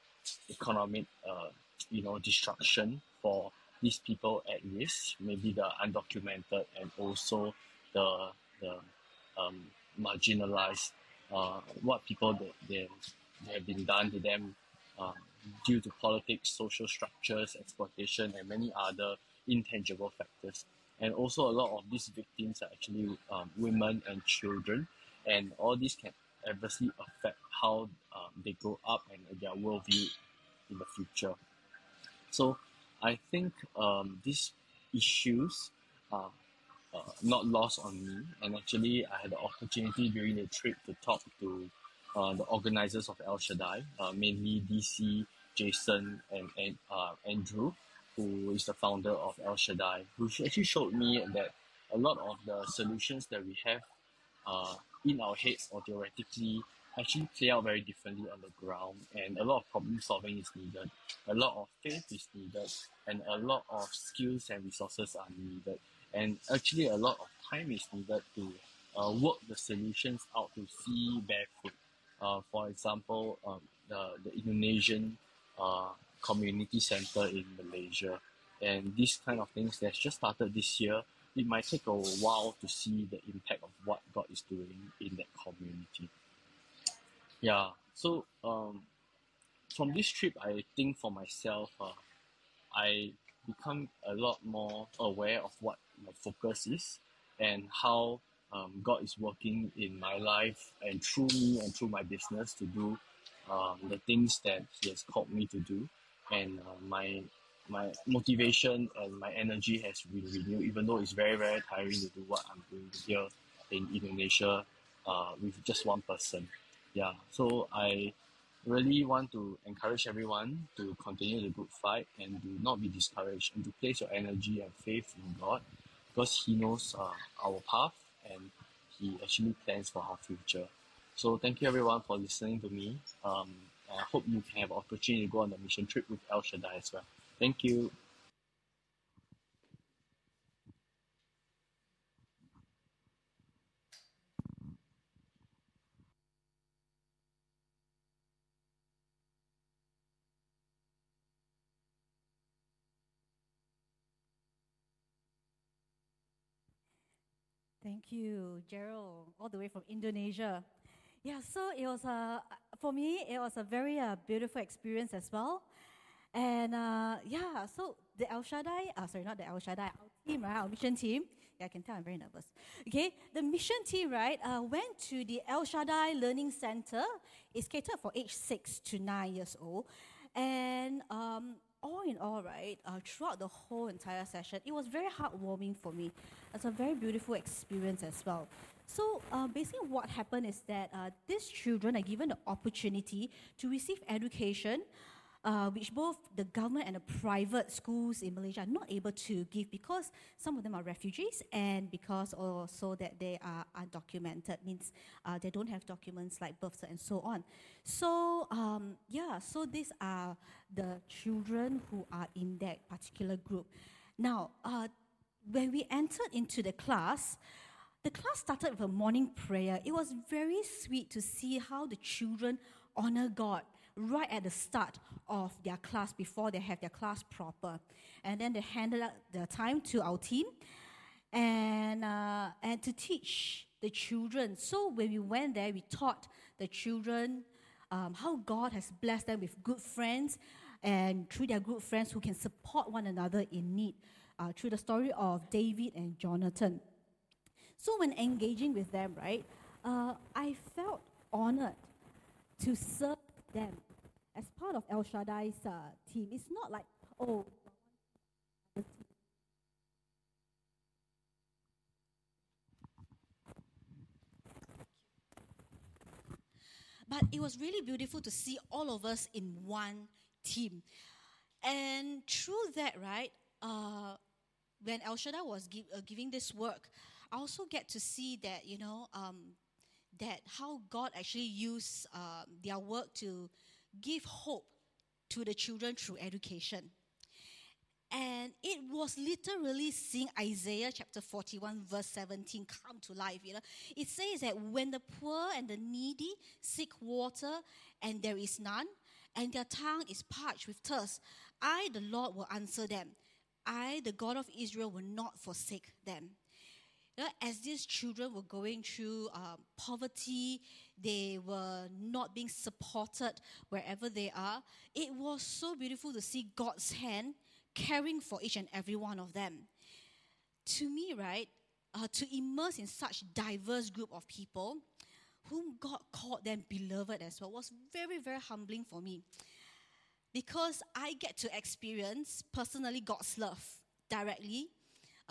economic, uh, you know, destruction for these people at risk, maybe the undocumented and also the the um, marginalized, uh, what people that they, they have been done to them um, due to politics, social structures, exploitation, and many other intangible factors. And also, a lot of these victims are actually um, women and children, and all this can adversely affect how um, they grow up and their worldview in the future. So, I think um, these issues are uh, not lost on me, and actually, I had the opportunity during the trip to talk to uh, the organizers of El Shaddai, uh, mainly DC, Jason, and, and uh, Andrew, who is the founder of El Shaddai, who actually showed me that a lot of the solutions that we have uh, in our heads or theoretically actually play out very differently on the ground. And a lot of problem solving is needed. A lot of faith is needed. And a lot of skills and resources are needed and actually a lot of time is needed to uh, work the solutions out to see fruit uh, for example um, the, the indonesian uh, community center in malaysia. And these kind of things that's just started this year it might take a while to see the impact of what god is doing in that community. Yeah so um, from this trip i think for myself uh, i become a lot more aware of what my focus is and how um, god is working in my life and through me and through my business to do um, the things that he has called me to do. And uh, my my motivation and my energy has been renewed even though it's very very tiring to do what i'm doing here in indonesia uh, with just one person. Yeah. So I really want to encourage everyone to continue the good fight and do not be discouraged and to place your energy and faith in God because He knows uh, our path and He actually plans for our future. So thank you everyone for listening to me. Um, I hope you can have opportunity to go on the mission trip with El Shaddai as well. Thank you. Thank you, Gerald, all the way from Indonesia. Yeah, so it was a, for me, it was a very uh, beautiful experience as well. And uh, yeah, so the El Shaddai, uh, sorry, not the El Shaddai, our team, right, our mission team. Yeah, I can tell I'm very nervous. Okay, the mission team, right, uh, went to the El Shaddai Learning Center. It's catered for age six to nine years old. And um, all in all, right, uh, throughout the whole entire session, it was very heartwarming for me. It's a very beautiful experience as well. So uh, basically, what happened is that uh, these children are given the opportunity to receive education uh, which both the government and the private schools in Malaysia are not able to give because some of them are refugees and because also that they are undocumented, means uh, they don't have documents like birth and so on. So, um, yeah, so these are the children who are in that particular group. Now, uh, when we entered into the class, the class started with a morning prayer. It was very sweet to see how the children honor God right at the start of their class before they have their class proper. And then they handed out the time to our team and, uh, and to teach the children. So when we went there, we taught the children um, how God has blessed them with good friends and through their good friends who can support one another in need. Uh, through the story of David and Jonathan. So when engaging with them, right, uh, I felt honored to serve them as part of El Shaddai's uh, team. It's not like, oh, But it was really beautiful to see all of us in one team. And through that, right, uh, when El Shaddai was uh, giving this work, I also get to see that, you know, um, that how God actually used uh, their work to give hope to the children through education. And it was literally seeing Isaiah chapter 41, verse 17 come to life. You know, it says that when the poor and the needy seek water and there is none, and their tongue is parched with thirst, I, the Lord, will answer them. I, the God of Israel, will not forsake them. You know, as these children were going through um, poverty, they were not being supported wherever they are. It was so beautiful to see God's hand caring for each and every one of them. To me, right, uh, to immerse in such diverse group of people, whom God called them beloved as well, was very, very humbling for me. Because I get to experience personally God's love directly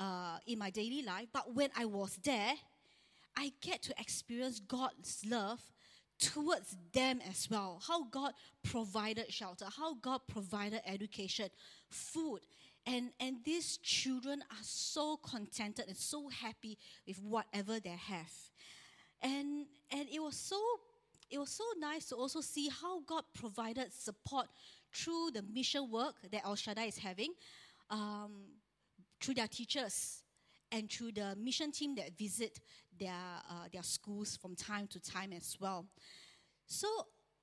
uh, in my daily life, but when I was there, I get to experience God's love towards them as well. How God provided shelter, how God provided education, food. And, and these children are so contented and so happy with whatever they have. And, and it was so it was so nice to also see how God provided support through the mission work that El Shaddai is having. Um, through their teachers and through the mission team that visit their, uh, their schools from time to time as well. So,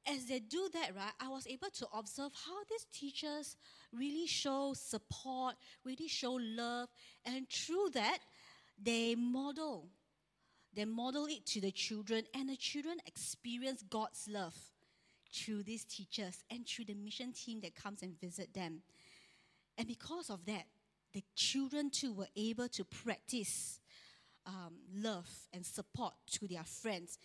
as they do that, right, I was able to observe how these teachers really show support, really show love, and through that, they model. They model it to the children, and the children experience God's love through these teachers and through the mission team that comes and visit them. And because of that, the children too were able to practice um, love and support to their friends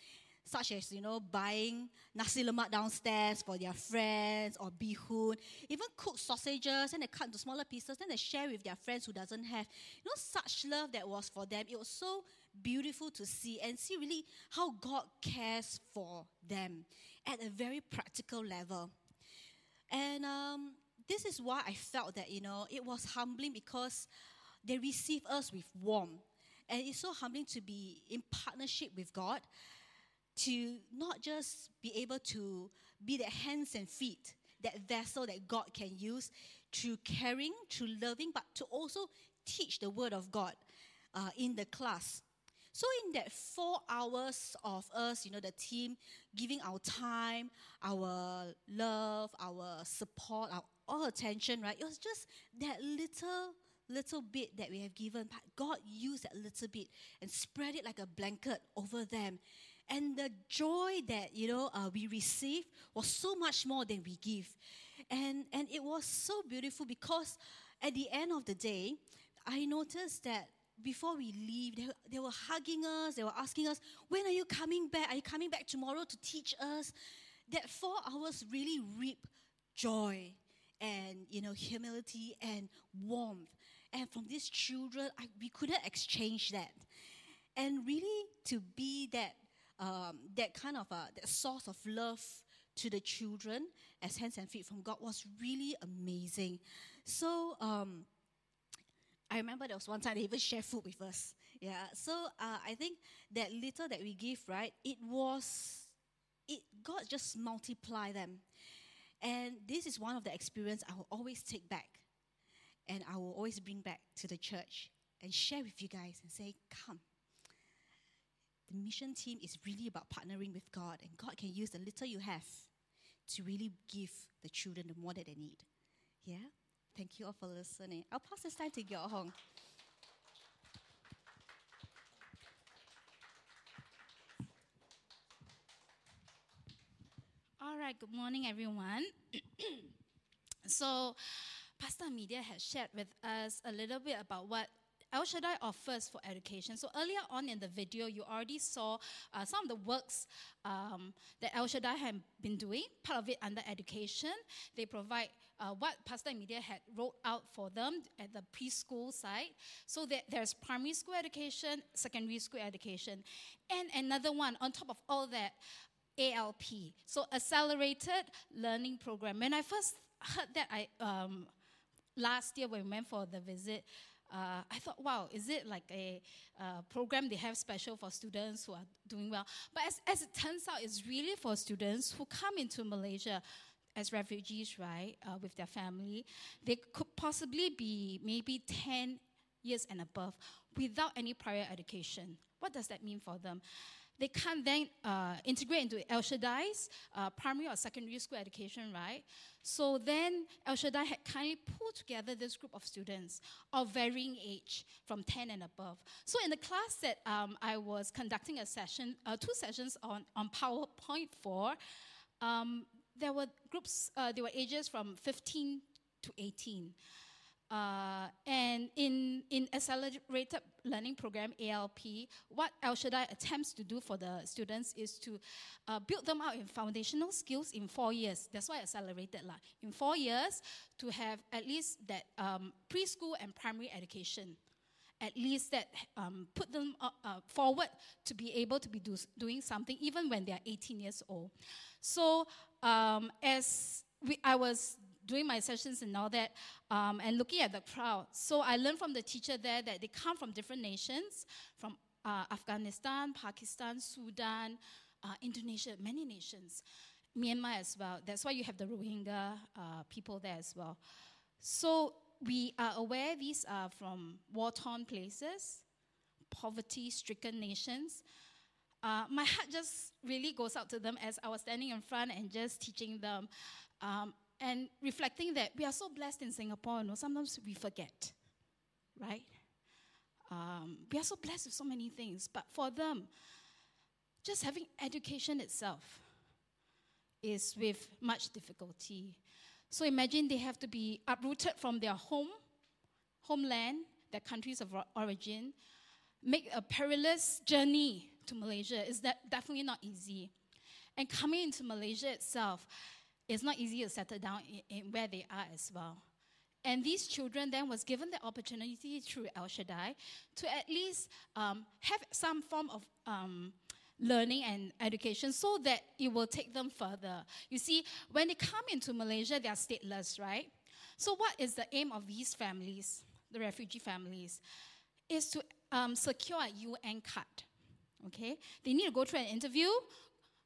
such as you know buying nasi lemak downstairs for their friends or bihun even cook sausages and they cut into smaller pieces then they share with their friends who doesn't have. You know such love that was for them it was so beautiful to see and see really how god cares for them at a very practical level. And um, this is why I felt that, you know, it was humbling because they received us with warmth. And it's so humbling to be in partnership with God, to not just be able to be the hands and feet, that vessel that God can use through caring, through loving, but to also teach the Word of God uh, in the class. So, in that four hours of us, you know, the team giving our time, our love, our support, our all attention, right? It was just that little, little bit that we have given, but God used that little bit and spread it like a blanket over them. And the joy that, you know, uh, we received was so much more than we give. And, and it was so beautiful because at the end of the day, I noticed that before we leave, they, they were hugging us, they were asking us, When are you coming back? Are you coming back tomorrow to teach us? That four hours really reap joy and you know humility and warmth and from these children I, we couldn't exchange that and really to be that um, that kind of a that source of love to the children as hands and feet from God was really amazing. So um, I remember there was one time they even shared food with us. Yeah. So uh, I think that little that we give, right? It was, it God just multiply them, and this is one of the experience I will always take back, and I will always bring back to the church and share with you guys and say, come. The mission team is really about partnering with God, and God can use the little you have to really give the children the more that they need. Yeah? Thank you all for listening. I'll pass this time to Gyo All right, good morning, everyone. [CLEARS THROAT] so, Pastor Media has shared with us a little bit about what El Shaddai offers for education. So earlier on in the video, you already saw uh, some of the works um, that El Shaddai had been doing, part of it under education. They provide uh, what Pastor Media had wrote out for them at the preschool side. So there's primary school education, secondary school education, and another one on top of all that, ALP. So accelerated learning program. When I first heard that, I um, last year when we went for the visit, uh, I thought, wow, is it like a uh, program they have special for students who are doing well? But as, as it turns out, it's really for students who come into Malaysia as refugees, right, uh, with their family. They could possibly be maybe 10 years and above without any prior education. What does that mean for them? They can't then uh, integrate into El Shaddai's uh, primary or secondary school education, right? So then El Shaddai had kindly pulled together this group of students of varying age, from 10 and above. So in the class that um, I was conducting a session, uh, two sessions on, on PowerPoint for, um, there were groups, uh, there were ages from 15 to 18. Uh, and in, in accelerated learning program ALP, what El Shaddai attempts to do for the students is to uh, build them out in foundational skills in four years. That's why accelerated lah. In four years, to have at least that um, preschool and primary education. At least that um, put them uh, forward to be able to be do, doing something even when they are 18 years old. So um, as we, I was doing my sessions and all that, um, and looking at the crowd. So I learned from the teacher there that they come from different nations, from uh, Afghanistan, Pakistan, Sudan, uh, Indonesia, many nations, Myanmar as well. That's why you have the Rohingya uh, people there as well. So we are aware these are from war-torn places, poverty-stricken nations. Uh, my heart just really goes out to them as I was standing in front and just teaching them. Um, and reflecting that we are so blessed in Singapore, you know, sometimes we forget, right? Um, we are so blessed with so many things, but for them, just having education itself is with much difficulty. So imagine they have to be uprooted from their home, homeland, their countries of origin, make a perilous journey to Malaysia. Is that definitely not easy. And coming into Malaysia itself, it's not easy to settle down in, in where they are as well. And these children then was given the opportunity through El Shaddai to at least um, have some form of um, learning and education so that it will take them further. You see, when they come into Malaysia, they are stateless, right? So, what is the aim of these families, the refugee families? Is to um, secure a UN card. Okay? They need to go through an interview,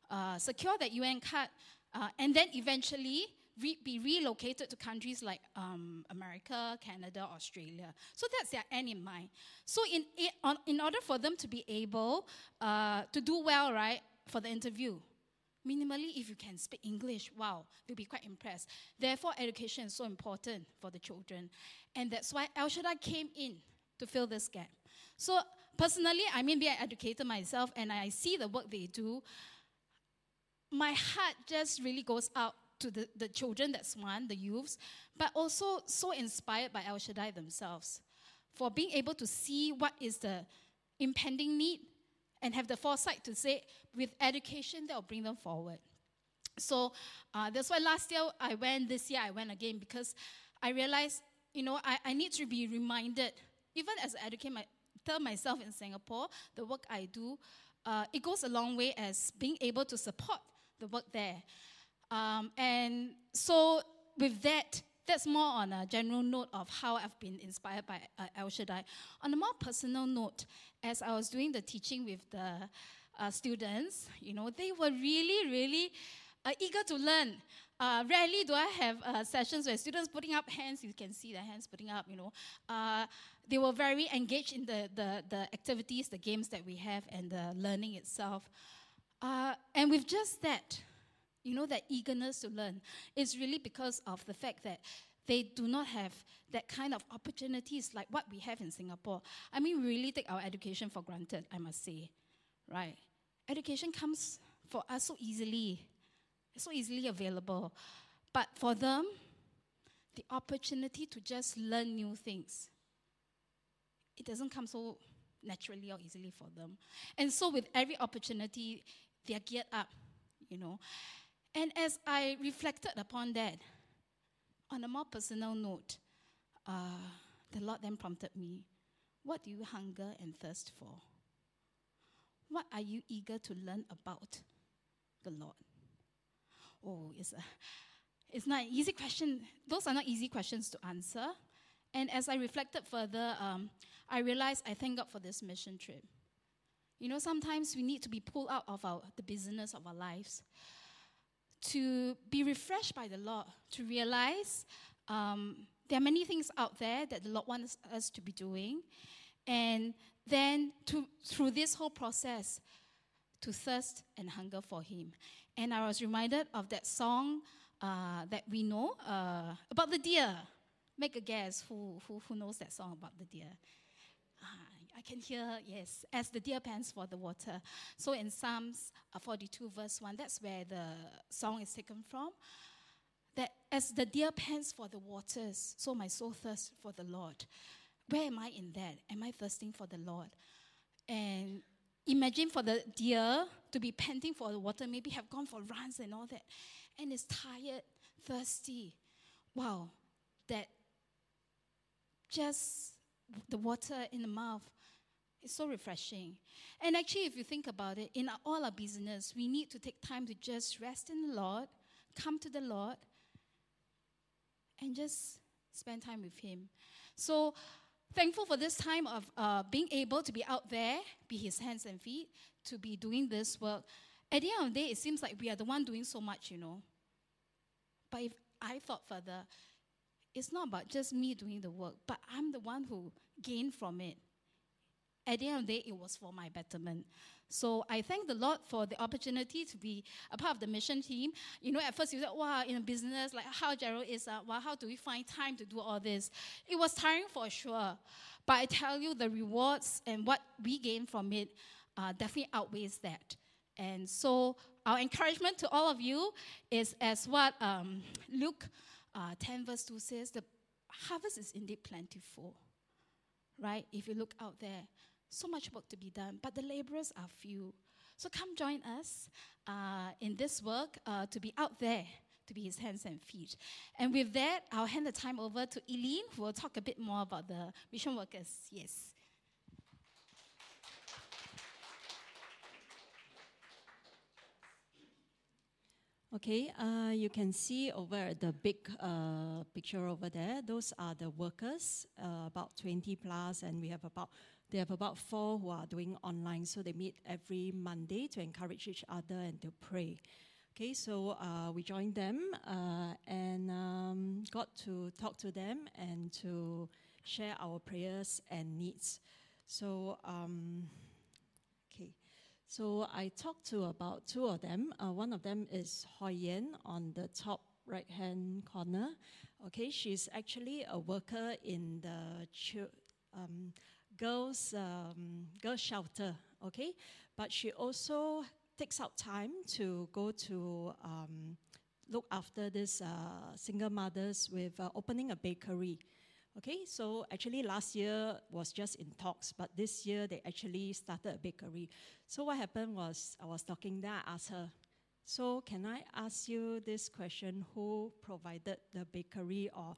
uh, secure that UN card, uh, and then eventually re- be relocated to countries like um, America, Canada, Australia. So that's their end in mind. So in, in, order for them to be able uh, to do well, right, for the interview, minimally if you can speak English, wow, they'll be quite impressed. Therefore, education is so important for the children. And that's why El Shaddai came in to fill this gap. So personally, I mean, being an educator myself, and I see the work they do my heart just really goes out to the, the children, that's one, the youths, but also so inspired by El Shaddai themselves for being able to see what is the impending need and have the foresight to say, with education, that will bring them forward. So uh, that's why last year I went, this year I went again because I realized, you know, I, I need to be reminded, even as I educate my, tell myself in Singapore, the work I do, uh, it goes a long way as being able to support the work there. Um, and so, with that, that's more on a general note of how I've been inspired by uh, El Shaddai. On a more personal note, as I was doing the teaching with the uh, students, you know, they were really, really uh, eager to learn. Uh, rarely do I have uh, sessions where students putting up hands, you can see their hands putting up, you know. Uh, they were very engaged in the, the, the, activities, the games that we have, and the learning itself. Uh, and with just that, you know, that eagerness to learn is really because of the fact that they do not have that kind of opportunities like what we have in Singapore. I mean, we really take our education for granted, I must say, right? Education comes for us so easily, so easily available. But for them, the opportunity to just learn new things, it doesn't come so naturally or easily for them. And so, with every opportunity, they are geared up, you know. And as I reflected upon that, on a more personal note, uh, the Lord then prompted me What do you hunger and thirst for? What are you eager to learn about the Lord? Oh, it's, a, it's not an easy question. Those are not easy questions to answer. And as I reflected further, um, I realized I thank God for this mission trip. You know, sometimes we need to be pulled out of our, the business of our lives to be refreshed by the Lord, to realize um, there are many things out there that the Lord wants us to be doing. And then to, through this whole process, to thirst and hunger for Him. And I was reminded of that song uh, that we know uh, about the deer. Make a guess who, who, who knows that song about the deer. Can hear, yes, as the deer pants for the water. So in Psalms uh, 42, verse 1, that's where the song is taken from. That as the deer pants for the waters, so my soul thirsts for the Lord. Where am I in that? Am I thirsting for the Lord? And imagine for the deer to be panting for the water, maybe have gone for runs and all that, and is tired, thirsty. Wow, that just the water in the mouth it's so refreshing. And actually, if you think about it, in all our business, we need to take time to just rest in the Lord, come to the Lord, and just spend time with Him. So, thankful for this time of uh, being able to be out there, be His hands and feet, to be doing this work. At the end of the day, it seems like we are the one doing so much, you know. But if I thought further, it's not about just me doing the work, but I'm the one who gained from it at the end of the day, it was for my betterment. So I thank the Lord for the opportunity to be a part of the mission team. You know, at first you said, wow, in a business, like how Gerald is, uh, well, how do we find time to do all this? It was tiring for sure. But I tell you, the rewards and what we gain from it uh, definitely outweighs that. And so our encouragement to all of you is as what um, Luke uh, 10 verse 2 says, the harvest is indeed plentiful, right? If you look out there. So much work to be done, but the laborers are few. So come join us uh, in this work uh, to be out there, to be his hands and feet. And with that, I'll hand the time over to Eileen, who will talk a bit more about the mission workers. Yes. Okay, uh, you can see over the big uh, picture over there, those are the workers, uh, about 20 plus, and we have about they have about four who are doing online, so they meet every Monday to encourage each other and to pray. Okay, so uh, we joined them uh, and um, got to talk to them and to share our prayers and needs. So, um, okay, so I talked to about two of them. Uh, one of them is Hoi Yen on the top right hand corner. Okay, she's actually a worker in the um, girls um, girls shelter. Okay, but she also takes out time to go to um, look after this uh, single mothers with uh, opening a bakery. Okay, so actually last year was just in talks, but this year they actually started a bakery. So what happened was I was talking there, I asked her, so can I ask you this question, who provided the bakery or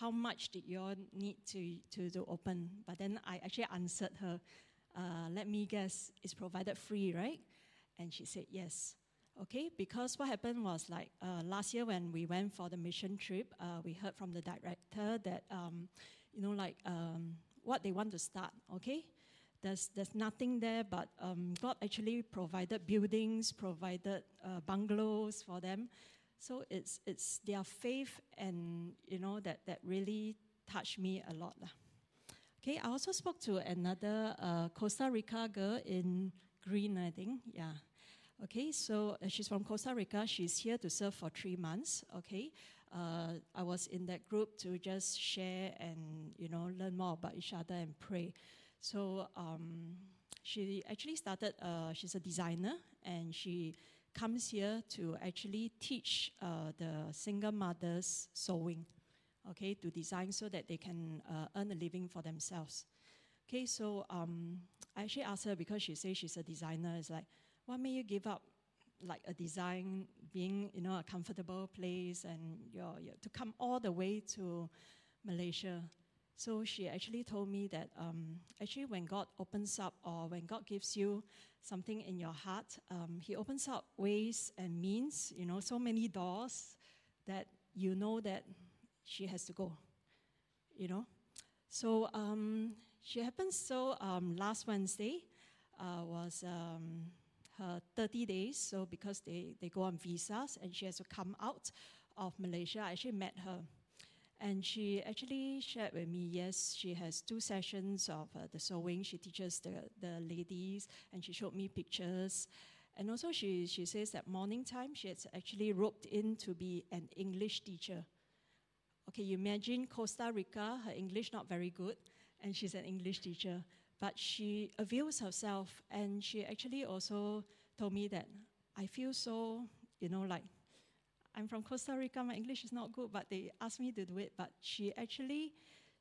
how much did you all need to, to, to open? But then I actually answered her, uh, let me guess, it's provided free, right? And she said, yes. Okay, because what happened was like uh, last year when we went for the mission trip, uh, we heard from the director that, um, you know, like um, what they want to start, okay? There's, there's nothing there, but um, God actually provided buildings, provided uh, bungalows for them. So it's, it's their faith and, you know, that, that really touched me a lot. Okay, I also spoke to another uh, Costa Rica girl in Green, I think, yeah. Okay, so uh, she's from Costa Rica. She's here to serve for three months. Okay, uh, I was in that group to just share and you know learn more about each other and pray. So um, she actually started. Uh, she's a designer and she comes here to actually teach uh, the single mothers sewing. Okay, to design so that they can uh, earn a living for themselves. Okay, so um, I actually asked her because she says she's a designer. It's like what made you give up like a design being you know a comfortable place and you're, you're to come all the way to malaysia so she actually told me that um, actually when god opens up or when god gives you something in your heart um, he opens up ways and means you know so many doors that you know that she has to go you know so um, she happens so um, last wednesday uh, was um, her 30 days. So because they, they go on visas and she has to come out of Malaysia, I actually met her. And she actually shared with me, yes, she has two sessions of uh, the sewing. She teaches the, the ladies and she showed me pictures. And also she, she says that morning time she has actually roped in to be an English teacher. Okay, you imagine Costa Rica, her English not very good, and she's an English teacher but she avails herself and she actually also told me that I feel so, you know, like I'm from Costa Rica, my English is not good, but they asked me to do it, but she actually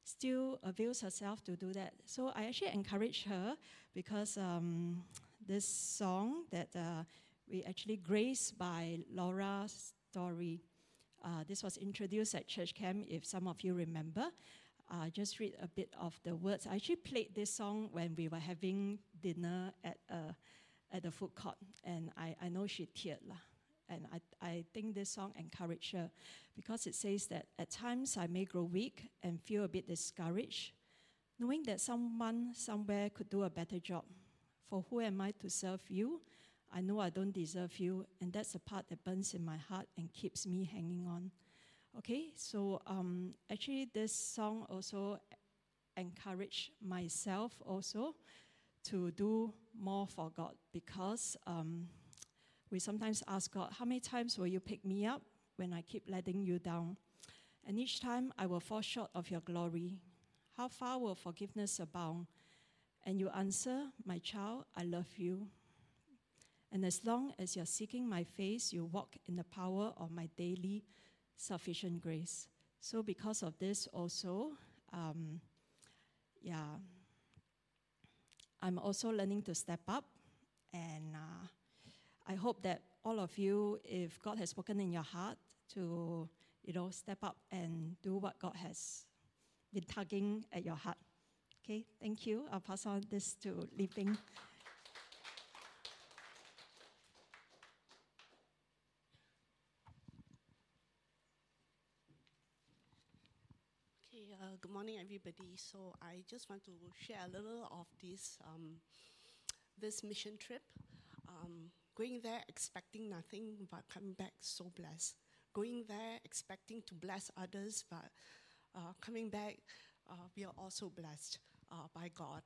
still avails herself to do that. So I actually encourage her because um, this song that uh, we actually graced by Laura Story. Uh, this was introduced at church camp, if some of you remember uh, just read a bit of the words. I actually played this song when we were having dinner at, at the food court, and I, I know she teared. Lah. And I, I think this song encouraged her because it says that at times I may grow weak and feel a bit discouraged, knowing that someone somewhere could do a better job. For who am I to serve you? I know I don't deserve you, and that's the part that burns in my heart and keeps me hanging on. Okay, so um, actually, this song also encouraged myself also to do more for God because um, we sometimes ask God, How many times will you pick me up when I keep letting you down? And each time I will fall short of your glory. How far will forgiveness abound? And you answer, My child, I love you. And as long as you're seeking my face, you walk in the power of my daily sufficient grace. So, because of this, also, um, yeah, I'm also learning to step up, and uh, I hope that all of you, if God has spoken in your heart, to you know step up and do what God has been tugging at your heart. Okay, thank you. I'll pass on this to Li Bing. Uh, good morning, everybody. So I just want to share a little of this um, this mission trip. Um, going there expecting nothing, but coming back so blessed. Going there expecting to bless others, but uh, coming back, uh, we are also blessed uh, by God.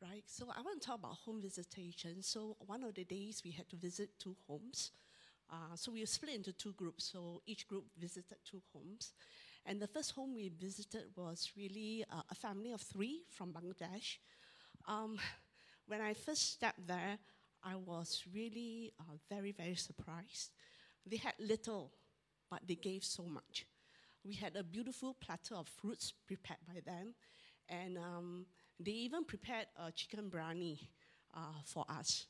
Right. So I want to talk about home visitation. So one of the days we had to visit two homes. Uh, so we were split into two groups. So each group visited two homes. And the first home we visited was really uh, a family of three from Bangladesh. Um, when I first stepped there, I was really uh, very, very surprised. They had little, but they gave so much. We had a beautiful platter of fruits prepared by them, and um, they even prepared a chicken biryani uh, for us.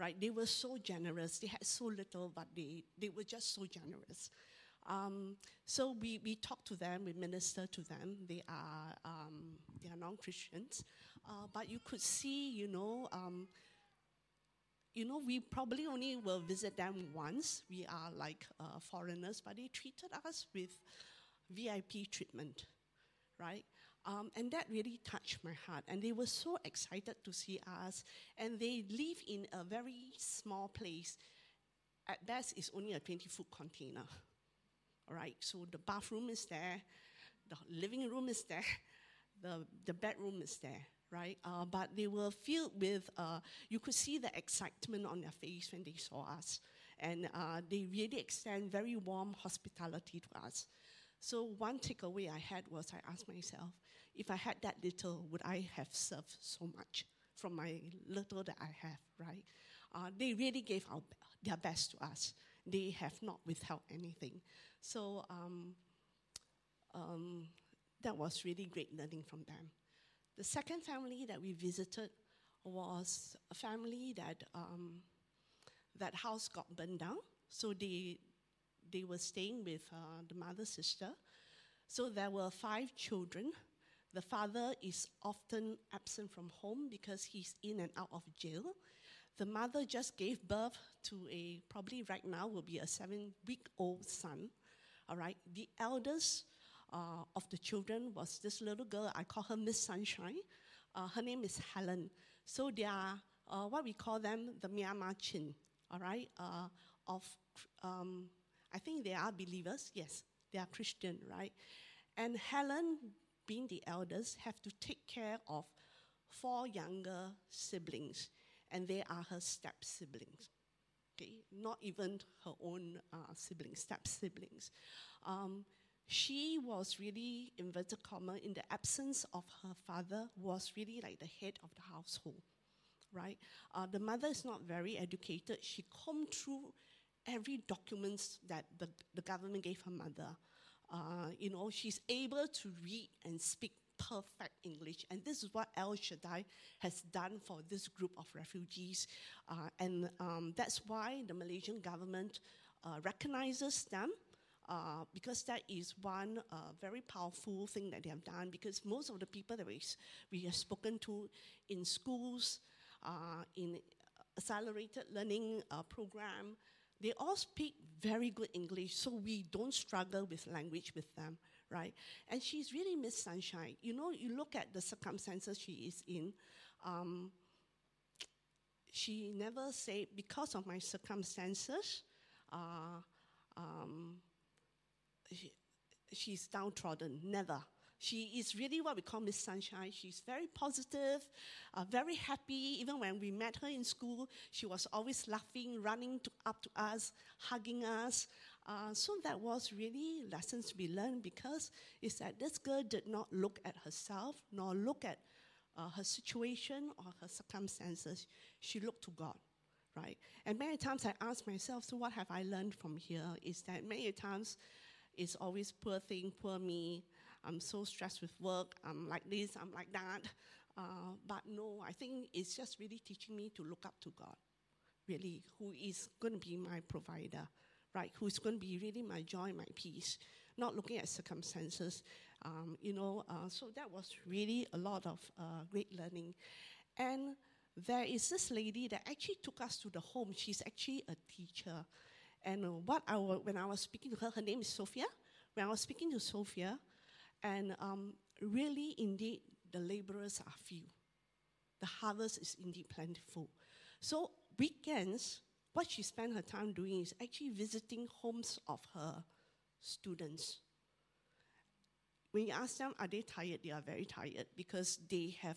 Right? They were so generous. They had so little, but they, they were just so generous. Um, so we, we talk to them, we minister to them. They are, um, they are non-Christians. Uh, but you could see, you know, um, you know, we probably only will visit them once. We are like uh, foreigners, but they treated us with VIP treatment, right? Um, and that really touched my heart. And they were so excited to see us. And they live in a very small place. At best, it's only a 20 foot container. All right, so the bathroom is there, the living room is there, [LAUGHS] the, the bedroom is there, right? Uh, but they were filled with, uh, you could see the excitement on their face when they saw us. And uh, they really extend very warm hospitality to us. So, one takeaway I had was I asked myself, if I had that little, would I have served so much from my little that I have, right? Uh, they really gave our, their best to us. They have not withheld anything. So um, um, that was really great learning from them. The second family that we visited was a family that um, that house got burned down. So they they were staying with uh, the mother's sister. So there were five children. The father is often absent from home because he's in and out of jail. The mother just gave birth to a probably right now will be a seven week old son. All right. The eldest uh, of the children was this little girl. I call her Miss Sunshine. Uh, her name is Helen. So they are uh, what we call them the Myanmar Chin. All right. Uh, of um, I think they are believers. Yes, they are Christian, right? And Helen, being the eldest, have to take care of four younger siblings, and they are her step siblings okay, not even her own uh, siblings, step siblings. Um, she was really, inverted comma, in the absence of her father, was really like the head of the household, right? Uh, the mother is not very educated. She combed through every documents that the, the government gave her mother. Uh, you know, she's able to read and speak perfect English. And this is what El Shaddai has done for this group of refugees. Uh, and um, that's why the Malaysian government uh, recognizes them. Uh, because that is one uh, very powerful thing that they have done. Because most of the people that we, we have spoken to in schools, uh, in accelerated learning uh, program, they all speak very good English, so we don't struggle with language with them right? And she's really Miss Sunshine. You know, you look at the circumstances she is in. Um, she never said, because of my circumstances, uh, um, she, she's downtrodden. Never. She is really what we call Miss Sunshine. She's very positive, uh, very happy. Even when we met her in school, she was always laughing, running to, up to us, hugging us. Uh, so that was really lessons to be learned because it's that this girl did not look at herself nor look at uh, her situation or her circumstances. She looked to God, right? And many times I ask myself, so what have I learned from here? Is that many times it's always poor thing, poor me. I'm so stressed with work. I'm like this, I'm like that. Uh, but no, I think it's just really teaching me to look up to God, really, who is going to be my provider right? Who's going to be really my joy, my peace, not looking at circumstances. Um, you know, uh, so that was really a lot of uh, great learning. And there is this lady that actually took us to the home. She's actually a teacher. And what I w- when I was speaking to her, her name is Sophia. When I was speaking to Sophia, and um, really, indeed, the laborers are few. The harvest is indeed plentiful. So weekends, what she spent her time doing is actually visiting homes of her students. When you ask them, are they tired? They are very tired because they have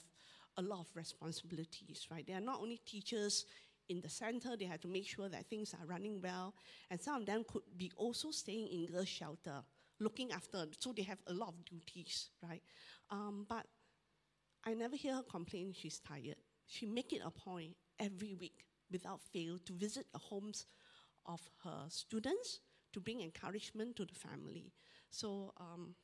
a lot of responsibilities, right? They are not only teachers in the center, they have to make sure that things are running well, and some of them could be also staying in girls' shelter, looking after, so they have a lot of duties, right? Um, but I never hear her complain she's tired. She make it a point every week without fail to visit the homes of her students to bring encouragement to the family. So um,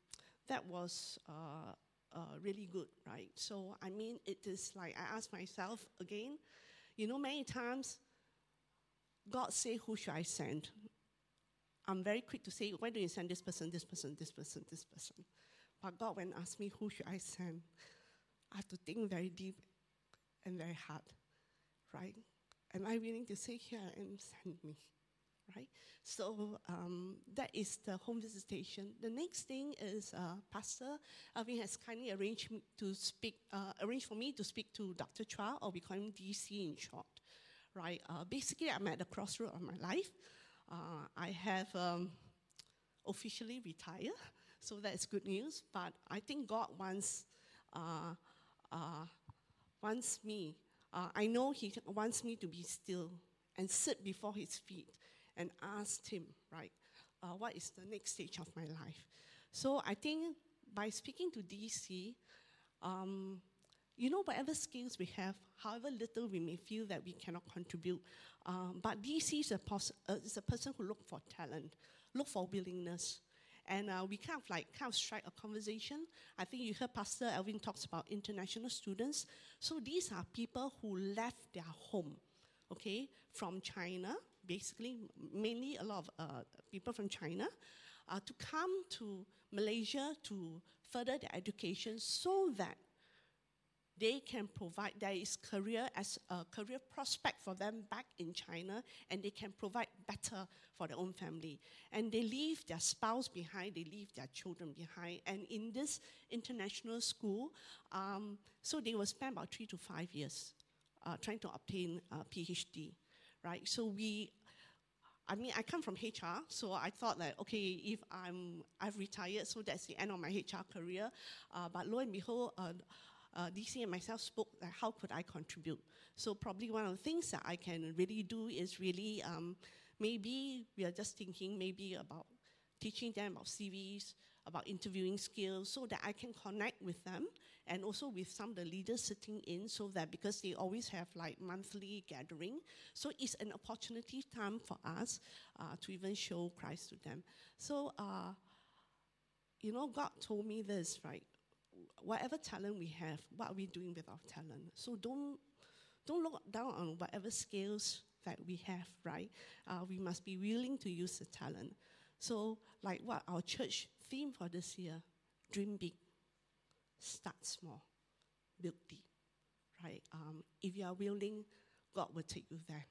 that was uh, uh, really good, right? So, I mean, it is like I ask myself again, you know, many times God say, Who should I send? I'm very quick to say, Why don't you send this person, this person, this person, this person? But God, when asked me, Who should I send? I have to think very deep and very hard, right? am I willing to say, Here am, send me? Right? So um, that is the home visitation. The next thing is uh, Pastor Alvin has kindly arranged to speak, uh, arranged for me to speak to Dr. Chua, or we call him DC in short. Right? Uh, basically, I'm at the crossroad of my life. Uh, I have um, officially retired, so that's good news. But I think God wants uh, uh, wants me. I know He wants me to be still and sit before His feet and asked him, right, uh, what is the next stage of my life? So I think by speaking to DC, um, you know, whatever skills we have, however little we may feel that we cannot contribute, um, but DC is a, pos- uh, is a person who look for talent, look for willingness. And uh, we kind of like kind of strike a conversation. I think you heard Pastor Alvin talks about international students. So these are people who left their home, okay, from China, basically mainly a lot of uh, people from China, uh, to come to Malaysia to further their education so that they can provide there is career as a career prospect for them back in China and they can provide better for their own family. And they leave their spouse behind they leave their children behind. And in this international school um, so they will spend about three to five years uh, trying to obtain a PhD right? So we I mean, I come from HR, so I thought that okay, if I'm I've retired, so that's the end of my HR career. Uh, but lo and behold, uh, uh, DC and myself spoke that how could I contribute. So probably one of the things that I can really do is really um, maybe we are just thinking maybe about teaching them about CVs, about interviewing skills so that I can connect with them and also with some of the leaders sitting in so that because they always have like monthly gathering. So it's an opportunity time for us uh, to even show Christ to them. So, uh, you know, God told me this, right? Whatever talent we have, what are we doing with our talent? So don't don't look down on whatever skills that we have, right? Uh, we must be willing to use the talent. So, like what our church theme for this year dream big, start small, build deep. Right? Um, if you are willing, God will take you there.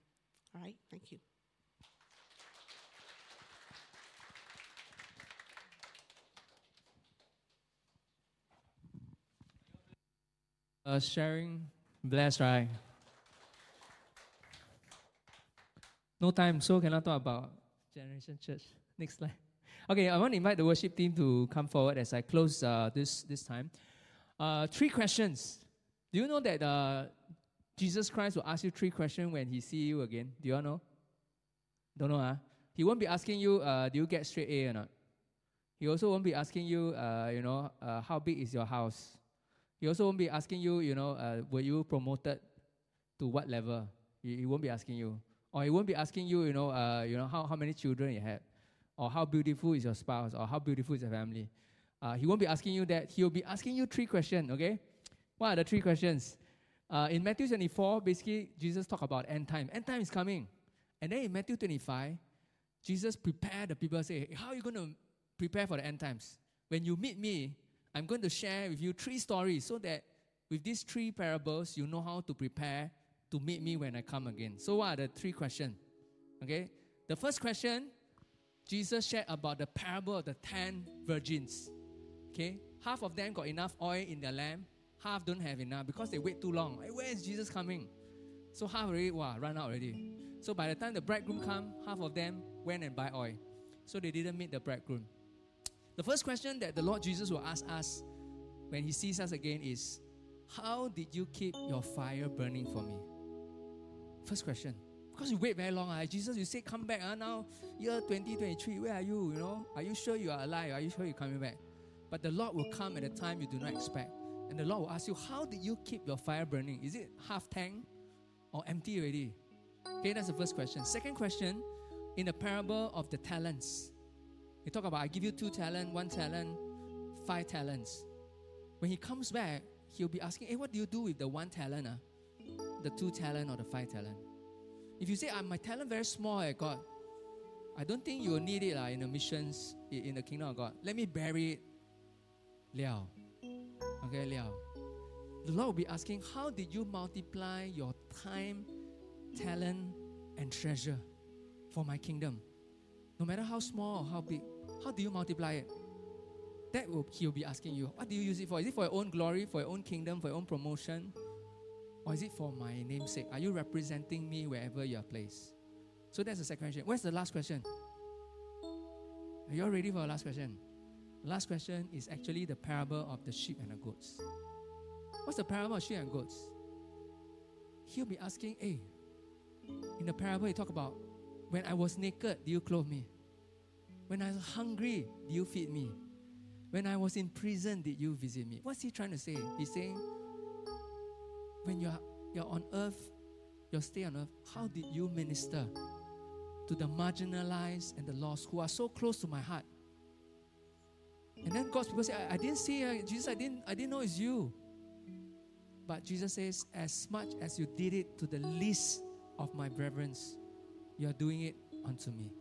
All right? Thank you. Uh, sharing, bless, right? No time, so cannot talk about Generation Church. Next slide. Okay, I want to invite the worship team to come forward as I close uh, this, this time. Uh, three questions. Do you know that uh, Jesus Christ will ask you three questions when he see you again? Do you all know? Don't know, huh? He won't be asking you, uh, do you get straight A or not? He also won't be asking you, uh, you know, uh, how big is your house? He also won't be asking you, you know, uh, were you promoted to what level? He, he, won't be asking you. Or he won't be asking you, you know, uh, you know how, how many children you had or how beautiful is your spouse, or how beautiful is your family. Uh, he won't be asking you that. He'll be asking you three questions, okay? What are the three questions? Uh, in Matthew 24, basically, Jesus talked about end time. End time is coming. And then in Matthew 25, Jesus prepared the people, say, how are you going to prepare for the end times? When you meet me, I'm going to share with you three stories so that with these three parables, you know how to prepare to meet me when I come again. So, what are the three questions? Okay? The first question Jesus shared about the parable of the ten virgins. Okay, half of them got enough oil in their lamp, half don't have enough because they wait too long. Hey, where is Jesus coming? So half already, wow, run out already. So by the time the bridegroom come, half of them went and buy oil. So they didn't meet the bridegroom. The first question that the Lord Jesus will ask us when he sees us again is, How did you keep your fire burning for me? First question. Because you wait very long. Uh, Jesus, you say, come back. Uh, now, year 2023, where are you? You know, are you sure you are alive? Are you sure you're coming back? But the Lord will come at a time you do not expect. And the Lord will ask you, how did you keep your fire burning? Is it half tank or empty already? Okay, that's the first question. Second question, in the parable of the talents, he talk about, I give you two talent, one talent, five talents. When he comes back, he'll be asking, hey, what do you do with the one talent? Uh? The two talent or the five talent? If you say, ah, my talent very small eh, God, I don't think you will need it uh, in the missions in the kingdom of God. Let me bury it. Liao. Okay, Liao. The Lord will be asking, how did you multiply your time talent, and treasure for my kingdom. No matter how small or how big, how do you multiply it? That will he'll be asking you. What do you use it for? Is it for your own glory, for your own kingdom, for your own promotion? Or is it for my namesake? Are you representing me wherever you are placed? So that's the second question. Where's the last question? Are you all ready for the last question? The last question is actually the parable of the sheep and the goats. What's the parable of sheep and goats? He'll be asking, hey, in the parable, he talk about when I was naked, do you clothe me? When I was hungry, do you feed me? When I was in prison, did you visit me? What's he trying to say? He's saying, when you're, you're on earth, your stay on earth, how did you minister to the marginalized and the lost who are so close to my heart? And then God's people say, I, I didn't see uh, Jesus, I didn't, I didn't know it's you. But Jesus says, as much as you did it to the least of my brethren, you are doing it unto me.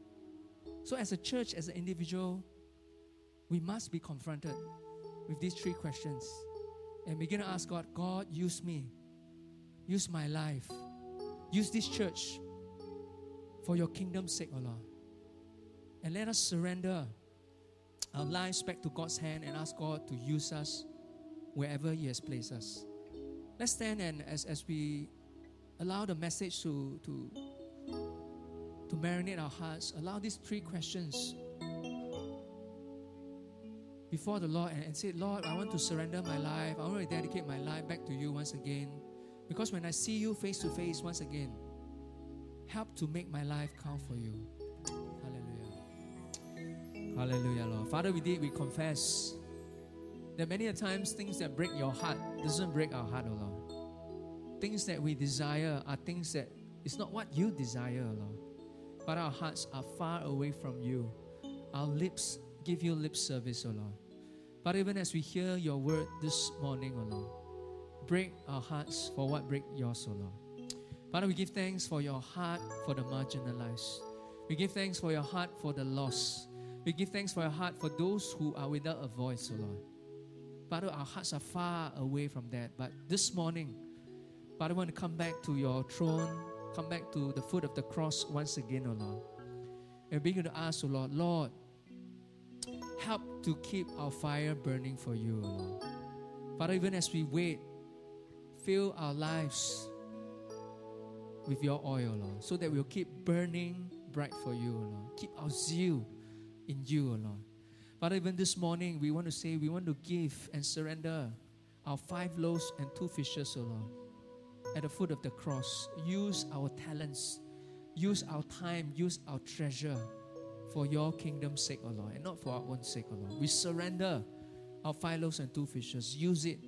So, as a church, as an individual, we must be confronted with these three questions. And begin to ask God, God, use me, use my life, use this church for your kingdom's sake, O Lord. And let us surrender our lives back to God's hand and ask God to use us wherever He has placed us. Let's stand and as, as we allow the message to, to, to marinate our hearts, allow these three questions before the Lord and, and say, Lord, I want to surrender my life. I want to dedicate my life back to you once again. Because when I see you face to face once again, help to make my life count for you. Hallelujah. Hallelujah, Lord. Father, we did, we confess that many a times things that break your heart doesn't break our heart, oh Lord. Things that we desire are things that it's not what you desire, oh Lord. But our hearts are far away from you. Our lips give you lip service, O Lord. But even as we hear your word this morning, O Lord, break our hearts for what break yours, O Lord. Father, we give thanks for your heart for the marginalized. We give thanks for your heart for the lost. We give thanks for your heart for those who are without a voice, O Lord. Father, our hearts are far away from that. But this morning, Father, I want to come back to your throne, come back to the foot of the cross once again, O Lord. And begin to ask, O Lord, Lord, help to keep our fire burning for you, O Lord. Father, even as we wait, fill our lives with your oil, Lord, so that we'll keep burning bright for you, Lord. Keep our zeal in you, Lord. Father, even this morning, we want to say we want to give and surrender our five loaves and two fishes, O Lord, at the foot of the cross. Use our talents, use our time, use our treasure for your kingdom's sake, O Lord, and not for our own sake, O Lord. We surrender our five loaves and two fishes. Use it.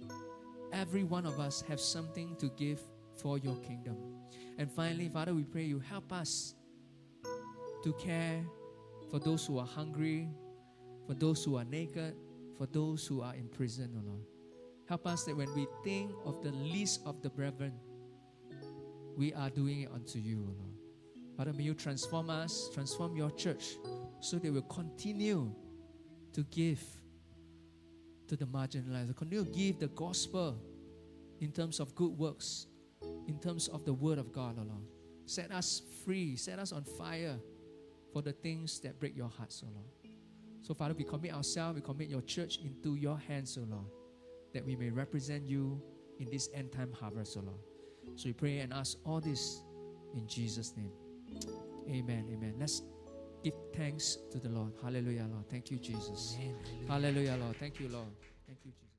Every one of us have something to give for your kingdom. And finally, Father, we pray you help us to care for those who are hungry, for those who are naked, for those who are in prison, O Lord. Help us that when we think of the least of the brethren, we are doing it unto you, O Lord. Father, may you transform us, transform your church, so that we'll continue to give to the marginalized, continue to give the gospel in terms of good works, in terms of the word of God, O Lord. Set us free, set us on fire for the things that break your hearts, O Lord. So, Father, we commit ourselves, we commit your church into your hands, O Lord, that we may represent you in this end time harvest, O Lord. So we pray and ask all this in Jesus' name. Amen. Amen. Let's give thanks to the Lord. Hallelujah, Lord. Thank you, Jesus. Amen. Hallelujah, Lord. Thank you, Lord. Thank you, Jesus.